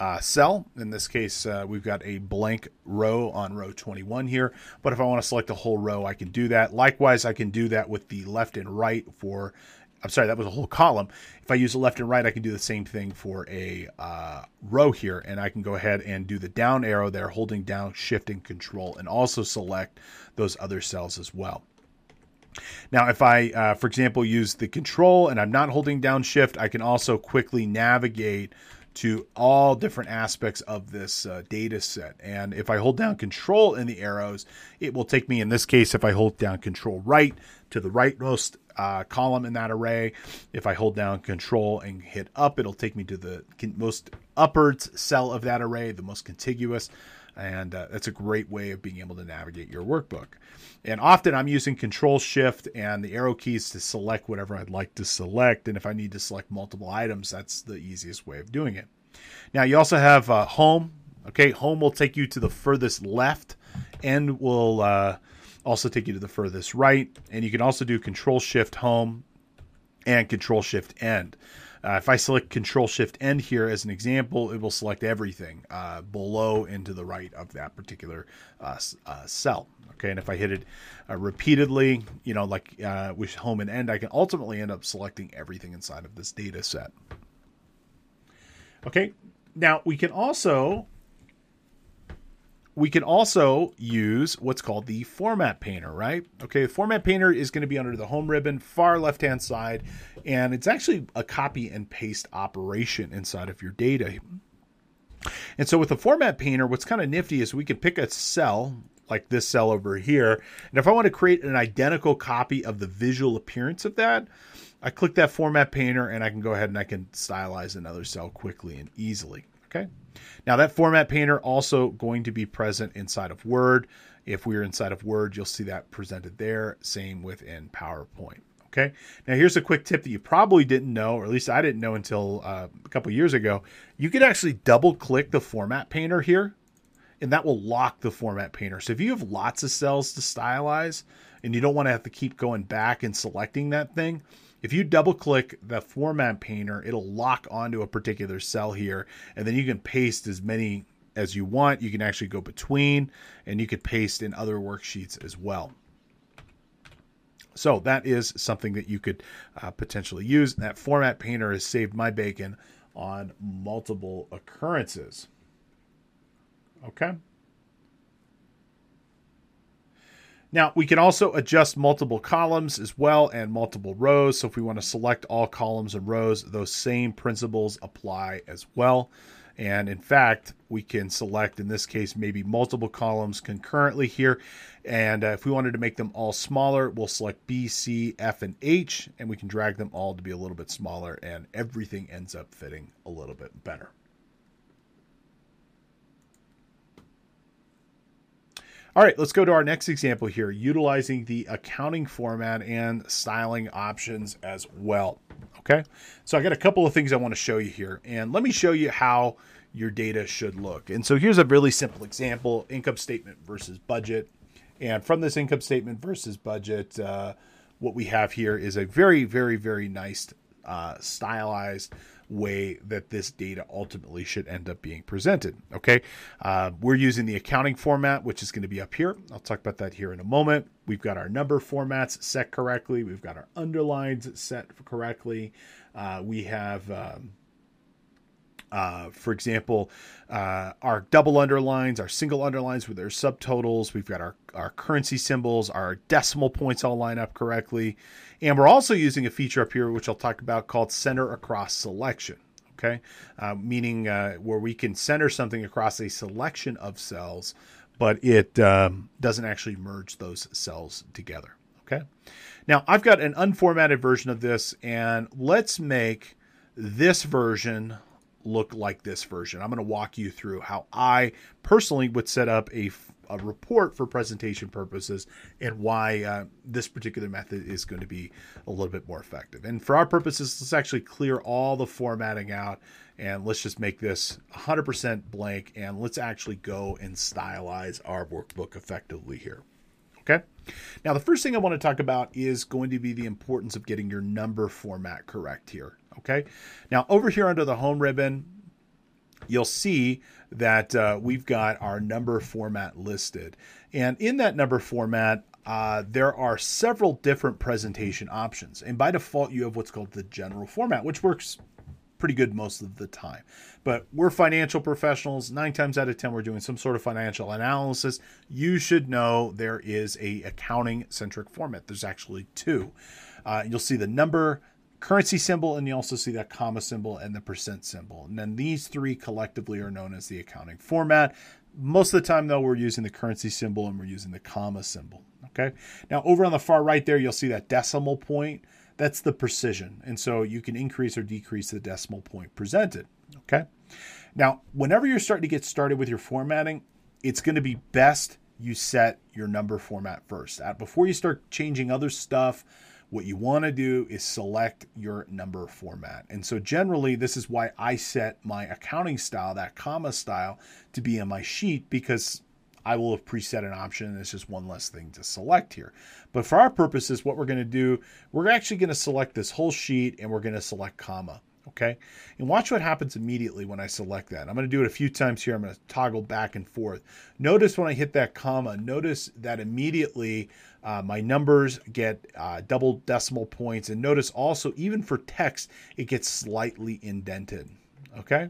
uh, cell. In this case, uh, we've got a blank row on row 21 here. But if I want to select the whole row, I can do that. Likewise, I can do that with the left and right for I'm sorry, that was a whole column. If I use the left and right, I can do the same thing for a uh, row here, and I can go ahead and do the down arrow there, holding down Shift and Control, and also select those other cells as well. Now, if I, uh, for example, use the Control and I'm not holding down Shift, I can also quickly navigate to all different aspects of this uh, data set. And if I hold down control in the arrows, it will take me, in this case, if I hold down control right to the rightmost uh, column in that array. If I hold down control and hit up, it'll take me to the most upwards cell of that array, the most contiguous. And uh, that's a great way of being able to navigate your workbook. And often I'm using control shift and the arrow keys to select whatever I'd like to select. And if I need to select multiple items, that's the easiest way of doing it. Now you also have uh, home. Okay, home will take you to the furthest left and will uh, also take you to the furthest right. And you can also do Control Shift Home and Control Shift End. Uh, if I select Control Shift End here as an example, it will select everything uh, below and to the right of that particular uh, uh cell. Okay, and if I hit it uh, repeatedly, you know, like uh, with Home and End, I can ultimately end up selecting everything inside of this data set. Okay, now we can also we can also use what's called the format painter, right? Okay, the format painter is going to be under the home ribbon, far left hand side, and it's actually a copy and paste operation inside of your data. And so with the format painter, what's kind of nifty is we can pick a cell like this cell over here. And if I want to create an identical copy of the visual appearance of that, I click that format painter and I can go ahead and I can stylize another cell quickly and easily. Okay. Now that format painter also going to be present inside of Word. If we're inside of Word, you'll see that presented there. Same within PowerPoint. Okay. Now here's a quick tip that you probably didn't know, or at least I didn't know until uh, a couple years ago. You could actually double click the format painter here, and that will lock the format painter. So if you have lots of cells to stylize, and you don't want to have to keep going back and selecting that thing, if you double click the format painter, it'll lock onto a particular cell here, and then you can paste as many as you want. You can actually go between, and you could paste in other worksheets as well. So that is something that you could uh, potentially use. That format painter has saved my bacon on multiple occurrences. Okay. Now we can also adjust multiple columns as well and multiple rows. So if we want to select all columns and rows, those same principles apply as well. And in fact, we can select, in this case, maybe multiple columns concurrently here. And uh, if we wanted to make them all smaller, we'll select B, C, F, and H, and we can drag them all to be a little bit smaller, and everything ends up fitting a little bit better. All right, let's go to our next example here, utilizing the accounting format and styling options as well. Okay, so I got a couple of things I want to show you here, and let me show you how your data should look. And so here's a really simple example income statement versus budget. And from this income statement versus budget, uh, what we have here is a very, very, very nice uh, stylized way that this data ultimately should end up being presented. Okay, uh, we're using the accounting format, which is going to be up here. I'll talk about that here in a moment. We've got our number formats set correctly. We've got our underlines set correctly. Uh, we have um, uh, for example, uh, our double underlines, our single underlines with their subtotals. We've got our, our currency symbols, our decimal points all line up correctly. And we're also using a feature up here, which I'll talk about called center across selection. Okay. Uh, meaning uh, where we can center something across a selection of cells, but it um, doesn't actually merge those cells together. Okay. Now I've got an unformatted version of this, and let's make this version look like this version. I'm going to walk you through how I personally would set up a, a report for presentation purposes and why uh, this particular method is going to be a little bit more effective. And for our purposes, let's actually clear all the formatting out and let's just make this 100% blank and let's actually go and stylize our workbook effectively here. Okay. Now, the first thing I want to talk about is going to be the importance of getting your number format correct here. Okay. Now, over here under the home ribbon, you'll see that uh, we've got our number format listed. And in that number format, uh, there are several different presentation options. And by default, you have what's called the general format, which works pretty good most of the time. But we're financial professionals. Nine times out of ten, we're doing some sort of financial analysis. You should know there is a accounting centric format. There's actually two. Uh, you'll see the number currency symbol, and you also see that comma symbol and the percent symbol. And then these three collectively are known as the accounting format. Most of the time, though, we're using the currency symbol and we're using the comma symbol. Okay. Now, over on the far right there, you'll see that decimal point. That's the precision. And so you can increase or decrease the decimal point presented. Okay. Now, whenever you're starting to get started with your formatting, it's going to be best you set your number format first. Before you start changing other stuff, what you want to do is select your number format. And so generally, this is why I set my accounting style, that comma style, to be in my sheet because I will have preset an option and it's just one less thing to select here. But for our purposes, what we're going to do, we're actually going to select this whole sheet and we're going to select comma. Okay. And watch what happens immediately when I select that. I'm going to do it a few times here. I'm going to toggle back and forth. Notice when I hit that comma, notice that immediately uh, my numbers get uh, double decimal points. And notice also, even for text, it gets slightly indented. Okay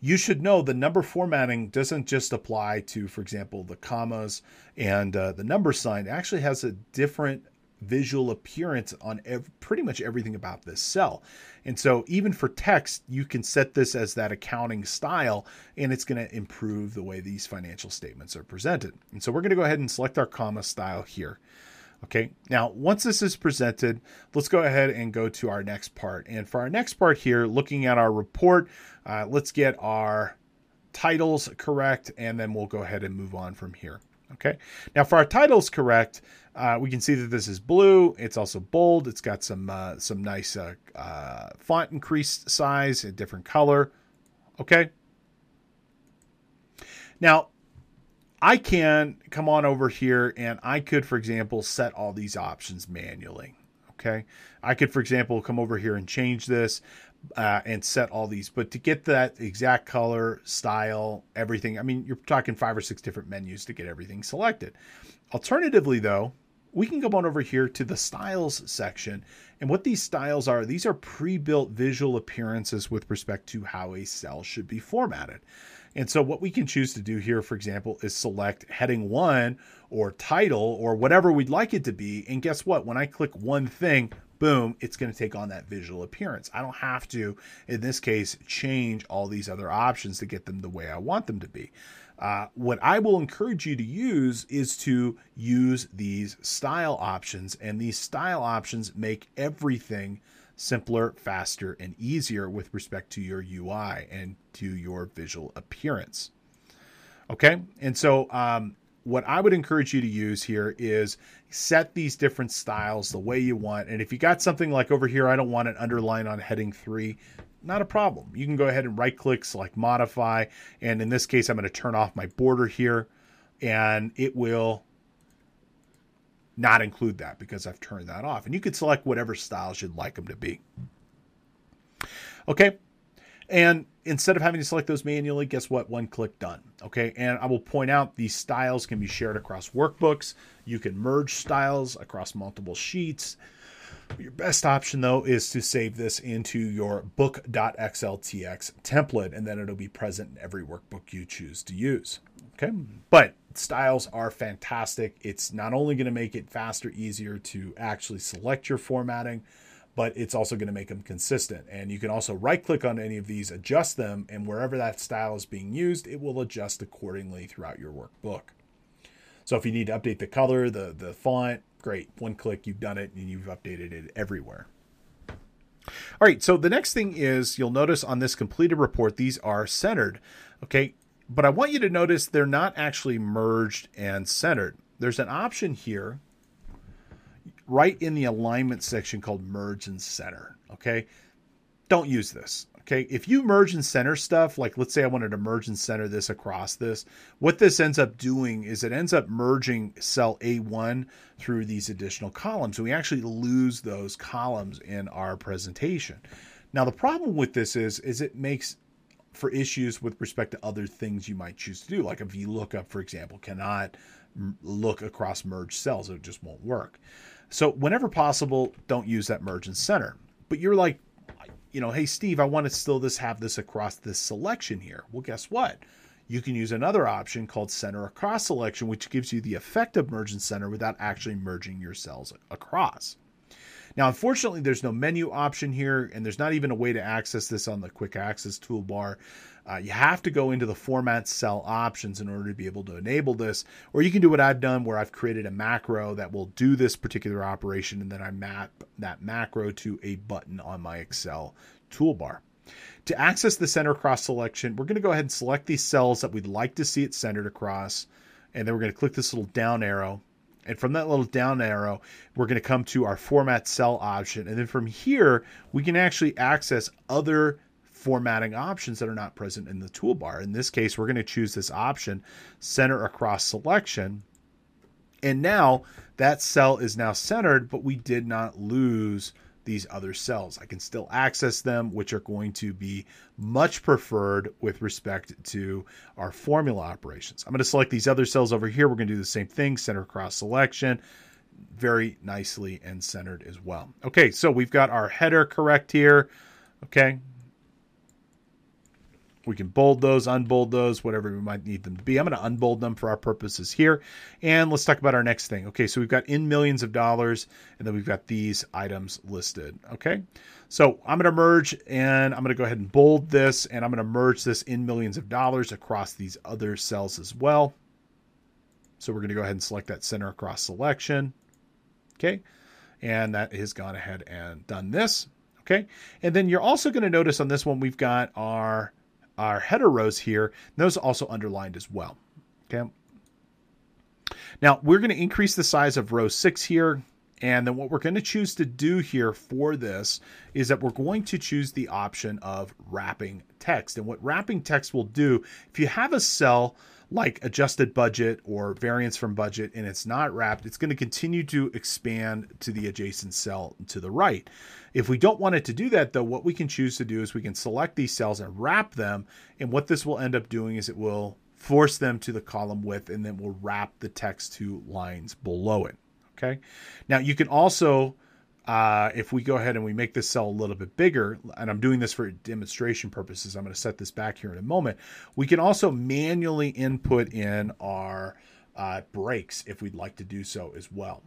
you should know the number formatting doesn't just apply to, for example, the commas and uh, the number sign. It actually has a different visual appearance on ev- pretty much everything about this cell. And so, even for text, you can set this as that accounting style, and it's going to improve the way these financial statements are presented. And so, we're going to go ahead and select our comma style here. Okay, now once this is presented, let's go ahead and go to our next part. And for our next part here, looking at our report, uh, let's get our titles correct, and then we'll go ahead and move on from here. Okay, now for our titles correct, uh, we can see that this is blue. It's also bold. It's got some uh, some nice uh, uh, font increased size, a different color. Okay. Now I can come on over here and I could, for example, set all these options manually. Okay. I could, for example, come over here and change this uh, and set all these. But to get that exact color, style, everything, I mean, you're talking five or six different menus to get everything selected. Alternatively, though, we can come on over here to the styles section. And what these styles are, these are pre built visual appearances with respect to how a cell should be formatted. And so, what we can choose to do here, for example, is select heading one or title or whatever we'd like it to be. And guess what? When I click one thing, boom, it's going to take on that visual appearance. I don't have to, in this case, change all these other options to get them the way I want them to be. Uh, what I will encourage you to use is to use these style options, and these style options make everything simpler, faster, and easier with respect to your UI and to your visual appearance. Okay, and so um, what I would encourage you to use here is set these different styles the way you want. And if you got something like over here, I don't want an underline on heading three, not a problem. You can go ahead and right click, select modify. And in this case, I'm going to turn off my border here and it will not include that because I've turned that off. And you could select whatever styles you'd like them to be. Okay. And instead of having to select those manually, guess what? One click done. Okay. And I will point out these styles can be shared across workbooks. You can merge styles across multiple sheets. Your best option though is to save this into your book.xltx template and then it'll be present in every workbook you choose to use. Okay. But styles are fantastic. It's not only going to make it faster, easier to actually select your formatting, but it's also going to make them consistent. And you can also right click on any of these, adjust them, and wherever that style is being used, it will adjust accordingly throughout your workbook. So if you need to update the color, the, the font, great. One click, you've done it and you've updated it everywhere. All right, so the next thing is you'll notice on this completed report, these are centered. Okay, but I want you to notice they're not actually merged and centered. There's an option here right in the alignment section called merge and center. Okay. Don't use this. Okay. If you merge and center stuff, like let's say I wanted to merge and center this across this, what this ends up doing is it ends up merging cell A1 through these additional columns. So we actually lose those columns in our presentation. Now, the problem with this is, is it makes for issues with respect to other things you might choose to do, like a VLOOKUP, for example, cannot look across merged cells. It just won't work. So whenever possible, don't use that merge and center. But you're like, you know, hey Steve, I want to still this have this across this selection here. Well, guess what? You can use another option called center across selection, which gives you the effect of merge and center without actually merging your cells across. Now, unfortunately, there's no menu option here, and there's not even a way to access this on the quick access toolbar. Uh, you have to go into the format cell options in order to be able to enable this, or you can do what I've done where I've created a macro that will do this particular operation, and then I map that macro to a button on my Excel toolbar. To access the center across selection, we're going to go ahead and select these cells that we'd like to see it centered across, and then we're going to click this little down arrow and from that little down arrow, we're going to come to our format cell option. And then from here, we can actually access other formatting options that are not present in the toolbar. In this case, we're going to choose this option, center across selection. And now that cell is now centered, but we did not lose these other cells. I can still access them, which are going to be much preferred with respect to our formula operations. I'm going to select these other cells over here. We're going to do the same thing, center cross selection, very nicely and centered as well. Okay, so we've got our header correct here. Okay, we can bold those, unbold those, whatever we might need them to be. I'm going to unbold them for our purposes here. And let's talk about our next thing. Okay, so we've got in millions of dollars, and then we've got these items listed. Okay, so I'm going to merge and I'm going to go ahead and bold this, and I'm going to merge this in millions of dollars across these other cells as well. So we're going to go ahead and select that center across selection. Okay, and that has gone ahead and done this. Okay, and then you're also going to notice on this one, we've got our our header rows here. Those also underlined as well. Okay. Now we're going to increase the size of row six here. And then what we're going to choose to do here for this is that we're going to choose the option of wrapping text. And what wrapping text will do, if you have a cell like adjusted budget or variance from budget and it's not wrapped, it's going to continue to expand to the adjacent cell to the right. If we don't want it to do that though, what we can choose to do is we can select these cells and wrap them. And what this will end up doing is it will force them to the column width and then we'll wrap the text to lines below it. Okay. Now you can also uh, if we go ahead and we make this cell a little bit bigger, and I'm doing this for demonstration purposes, I'm going to set this back here in a moment. We can also manually input in our uh, breaks if we'd like to do so as well.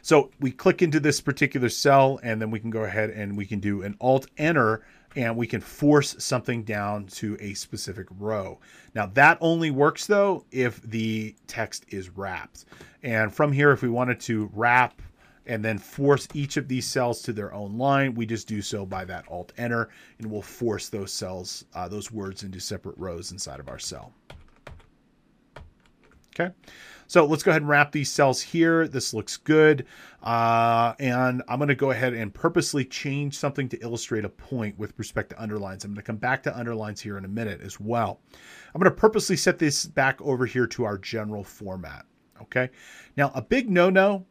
So we click into this particular cell and then we can go ahead and we can do an alt enter and we can force something down to a specific row. Now that only works though if the text is wrapped. And from here, if we wanted to wrap and then force each of these cells to their own line. We just do so by that Alt Enter, and we'll force those cells, uh, those words into separate rows inside of our cell. Okay. So let's go ahead and wrap these cells here. This looks good. Uh, and I'm going to go ahead and purposely change something to illustrate a point with respect to underlines. I'm going to come back to underlines here in a minute as well. I'm going to purposely set this back over here to our general format. Okay. Now, a big no no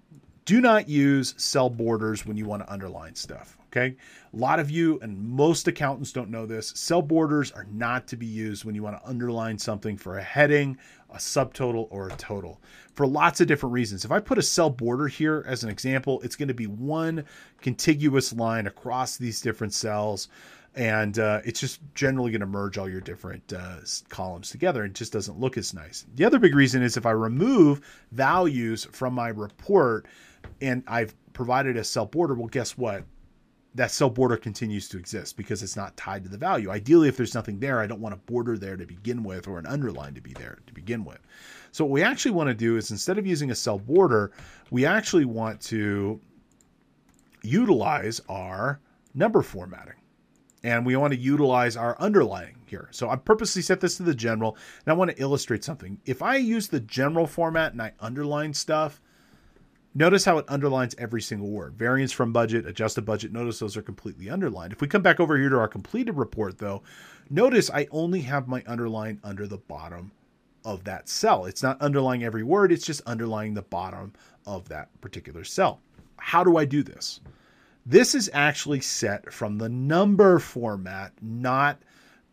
do not use cell borders when you want to underline stuff. Okay. A lot of you and most accountants don't know this. Cell borders are not to be used when you want to underline something for a heading, a subtotal, or a total for lots of different reasons. If I put a cell border here as an example, it's going to be one contiguous line across these different cells. And uh, it's just generally going to merge all your different uh, columns together. It just doesn't look as nice. The other big reason is if I remove values from my report and I've provided a cell border, well, guess what? That cell border continues to exist because it's not tied to the value. Ideally, if there's nothing there, I don't want a border there to begin with or an underline to be there to begin with. So what we actually want to do is instead of using a cell border, we actually want to utilize our number formatting. And we want to utilize our underlining here. So I purposely set this to the general and I want to illustrate something. If I use the general format and I underline stuff, Notice how it underlines every single word. Variance from budget, adjusted budget. Notice those are completely underlined. If we come back over here to our completed report, though, notice I only have my underline under the bottom of that cell. It's not underlying every word, it's just underlying the bottom of that particular cell. How do I do this? This is actually set from the number format, not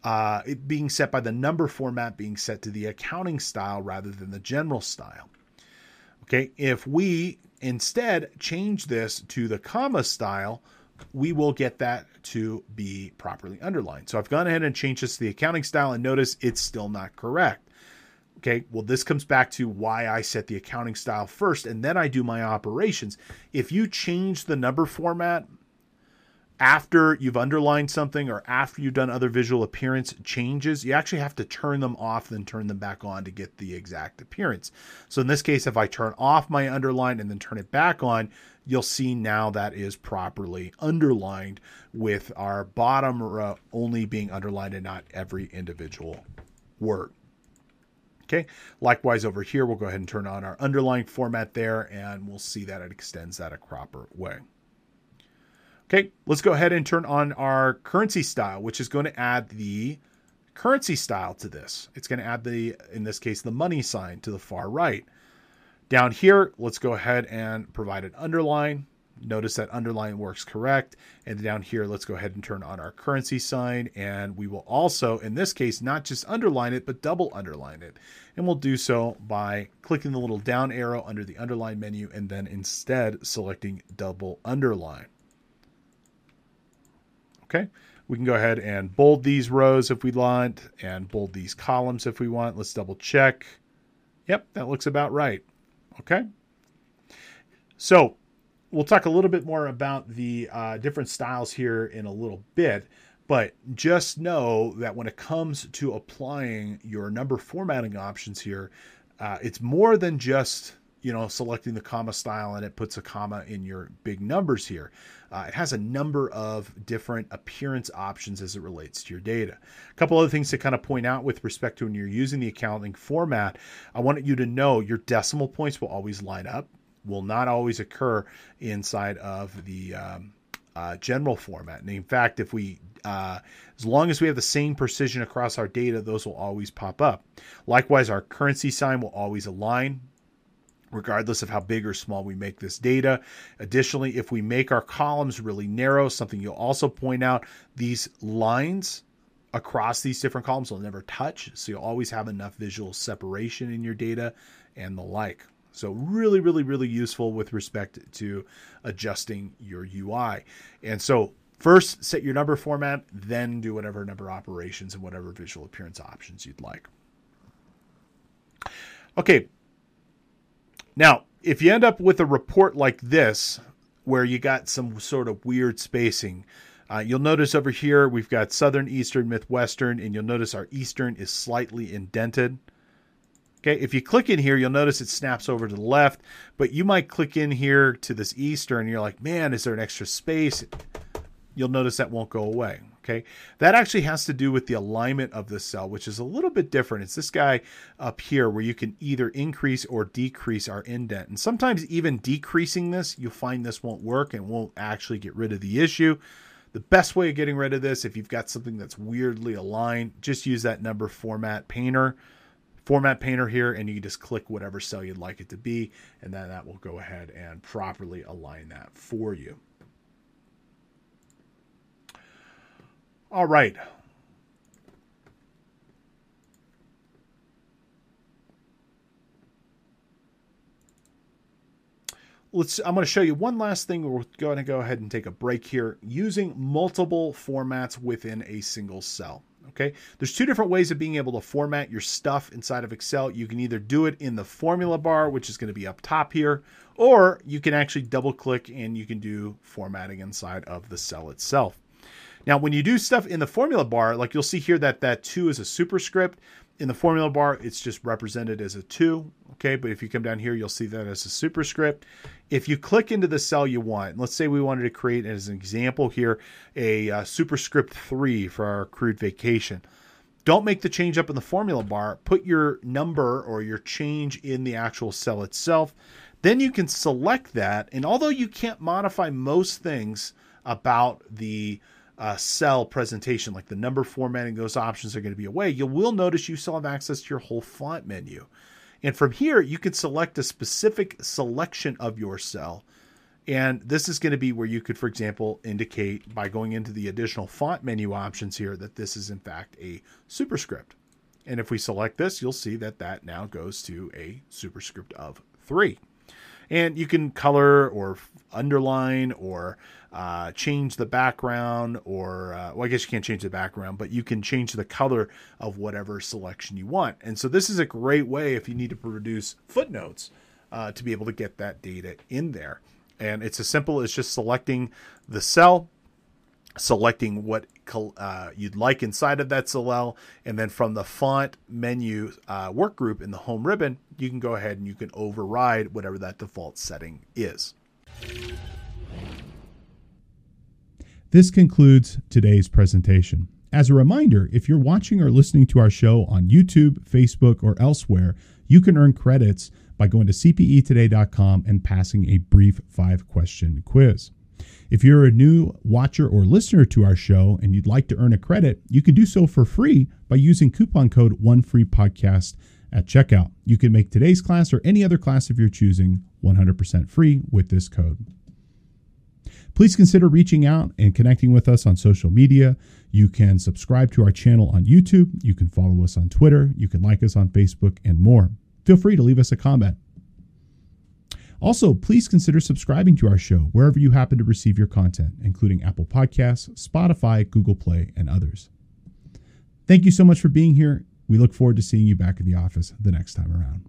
uh, it being set by the number format being set to the accounting style rather than the general style. Okay, if we instead change this to the comma style, we will get that to be properly underlined. So I've gone ahead and changed this to the accounting style and notice it's still not correct. Okay, well, this comes back to why I set the accounting style first and then I do my operations. If you change the number format after you've underlined something or after you've done other visual appearance changes, you actually have to turn them off, then turn them back on to get the exact appearance. So in this case, if I turn off my underline and then turn it back on, you'll see now that is properly underlined with our bottom row only being underlined and not every individual word. Okay, likewise over here, we'll go ahead and turn on our underline format there and we'll see that it extends that a proper way. Okay, let's go ahead and turn on our currency style, which is going to add the currency style to this. It's going to add the, in this case, the money sign to the far right. Down here, let's go ahead and provide an underline. Notice that underline works correct. And down here, let's go ahead and turn on our currency sign. And we will also, in this case, not just underline it, but double underline it. And we'll do so by clicking the little down arrow under the underline menu and then instead selecting double underline. Okay, we can go ahead and bold these rows if we want and bold these columns if we want. Let's double check. Yep, that looks about right. Okay. So we'll talk a little bit more about the uh, different styles here in a little bit, but just know that when it comes to applying your number formatting options here, uh, it's more than just you know, selecting the comma style and it puts a comma in your big numbers here. Uh, it has a number of different appearance options as it relates to your data. A couple other things to kind of point out with respect to when you're using the accounting format, I want you to know your decimal points will always line up, will not always occur inside of the um, uh, general format. And in fact, if we, uh, as long as we have the same precision across our data, those will always pop up. Likewise, our currency sign will always align regardless of how big or small we make this data. Additionally, if we make our columns really narrow, something you'll also point out, these lines across these different columns will never touch. So you'll always have enough visual separation in your data and the like. So really, really, really useful with respect to adjusting your UI. And so first set your number format, then do whatever number operations and whatever visual appearance options you'd like. Okay, now, if you end up with a report like this, where you got some sort of weird spacing, uh, you'll notice over here we've got Southern, Eastern, Midwestern, and you'll notice our Eastern is slightly indented. Okay, if you click in here, you'll notice it snaps over to the left, but you might click in here to this Eastern, and you're like, man, is there an extra space? You'll notice that won't go away. Okay, that actually has to do with the alignment of the cell, which is a little bit different. It's this guy up here where you can either increase or decrease our indent. And sometimes even decreasing this, you'll find this won't work and won't actually get rid of the issue. The best way of getting rid of this, if you've got something that's weirdly aligned, just use that number format painter format painter here and you just click whatever cell you'd like it to be and then that will go ahead and properly align that for you. All right. Let's, I'm going to show you one last thing. We're going to go ahead and take a break here using multiple formats within a single cell. Okay, there's two different ways of being able to format your stuff inside of Excel. You can either do it in the formula bar, which is going to be up top here, or you can actually double click and you can do formatting inside of the cell itself. Now, when you do stuff in the formula bar, like you'll see here that that 2 is a superscript. In the formula bar, it's just represented as a 2. Okay, but if you come down here, you'll see that as a superscript. If you click into the cell you want, let's say we wanted to create as an example here a uh, superscript 3 for our accrued vacation. Don't make the change up in the formula bar. Put your number or your change in the actual cell itself. Then you can select that. And although you can't modify most things about the uh, cell presentation, like the number formatting, those options are going to be away. You will notice you still have access to your whole font menu. And from here, you can select a specific selection of your cell. And this is going to be where you could, for example, indicate by going into the additional font menu options here that this is in fact a superscript. And if we select this, you'll see that that now goes to a superscript of 3. And you can color or underline or uh, change the background, or uh, well, I guess you can't change the background, but you can change the color of whatever selection you want. And so this is a great way if you need to produce footnotes uh, to be able to get that data in there. And it's as simple as just selecting the cell, selecting what uh, you'd like inside of that cell, and then from the font menu uh, work group in the home ribbon, you can go ahead and you can override whatever that default setting is. This concludes today's presentation. As a reminder, if you're watching or listening to our show on YouTube, Facebook, or elsewhere, you can earn credits by going to cpetoday.com and passing a brief five question quiz. If you're a new watcher or listener to our show and you'd like to earn a credit, you can do so for free by using coupon code OneFreePodcast at checkout. You can make today's class or any other class of your choosing 100% free with this code. Please consider reaching out and connecting with us on social media. You can subscribe to our channel on YouTube. You can follow us on Twitter. You can like us on Facebook and more. Feel free to leave us a comment. Also, please consider subscribing to our show wherever you happen to receive your content, including Apple Podcasts, Spotify, Google Play, and others. Thank you so much for being here. We look forward to seeing you back in the office the next time around.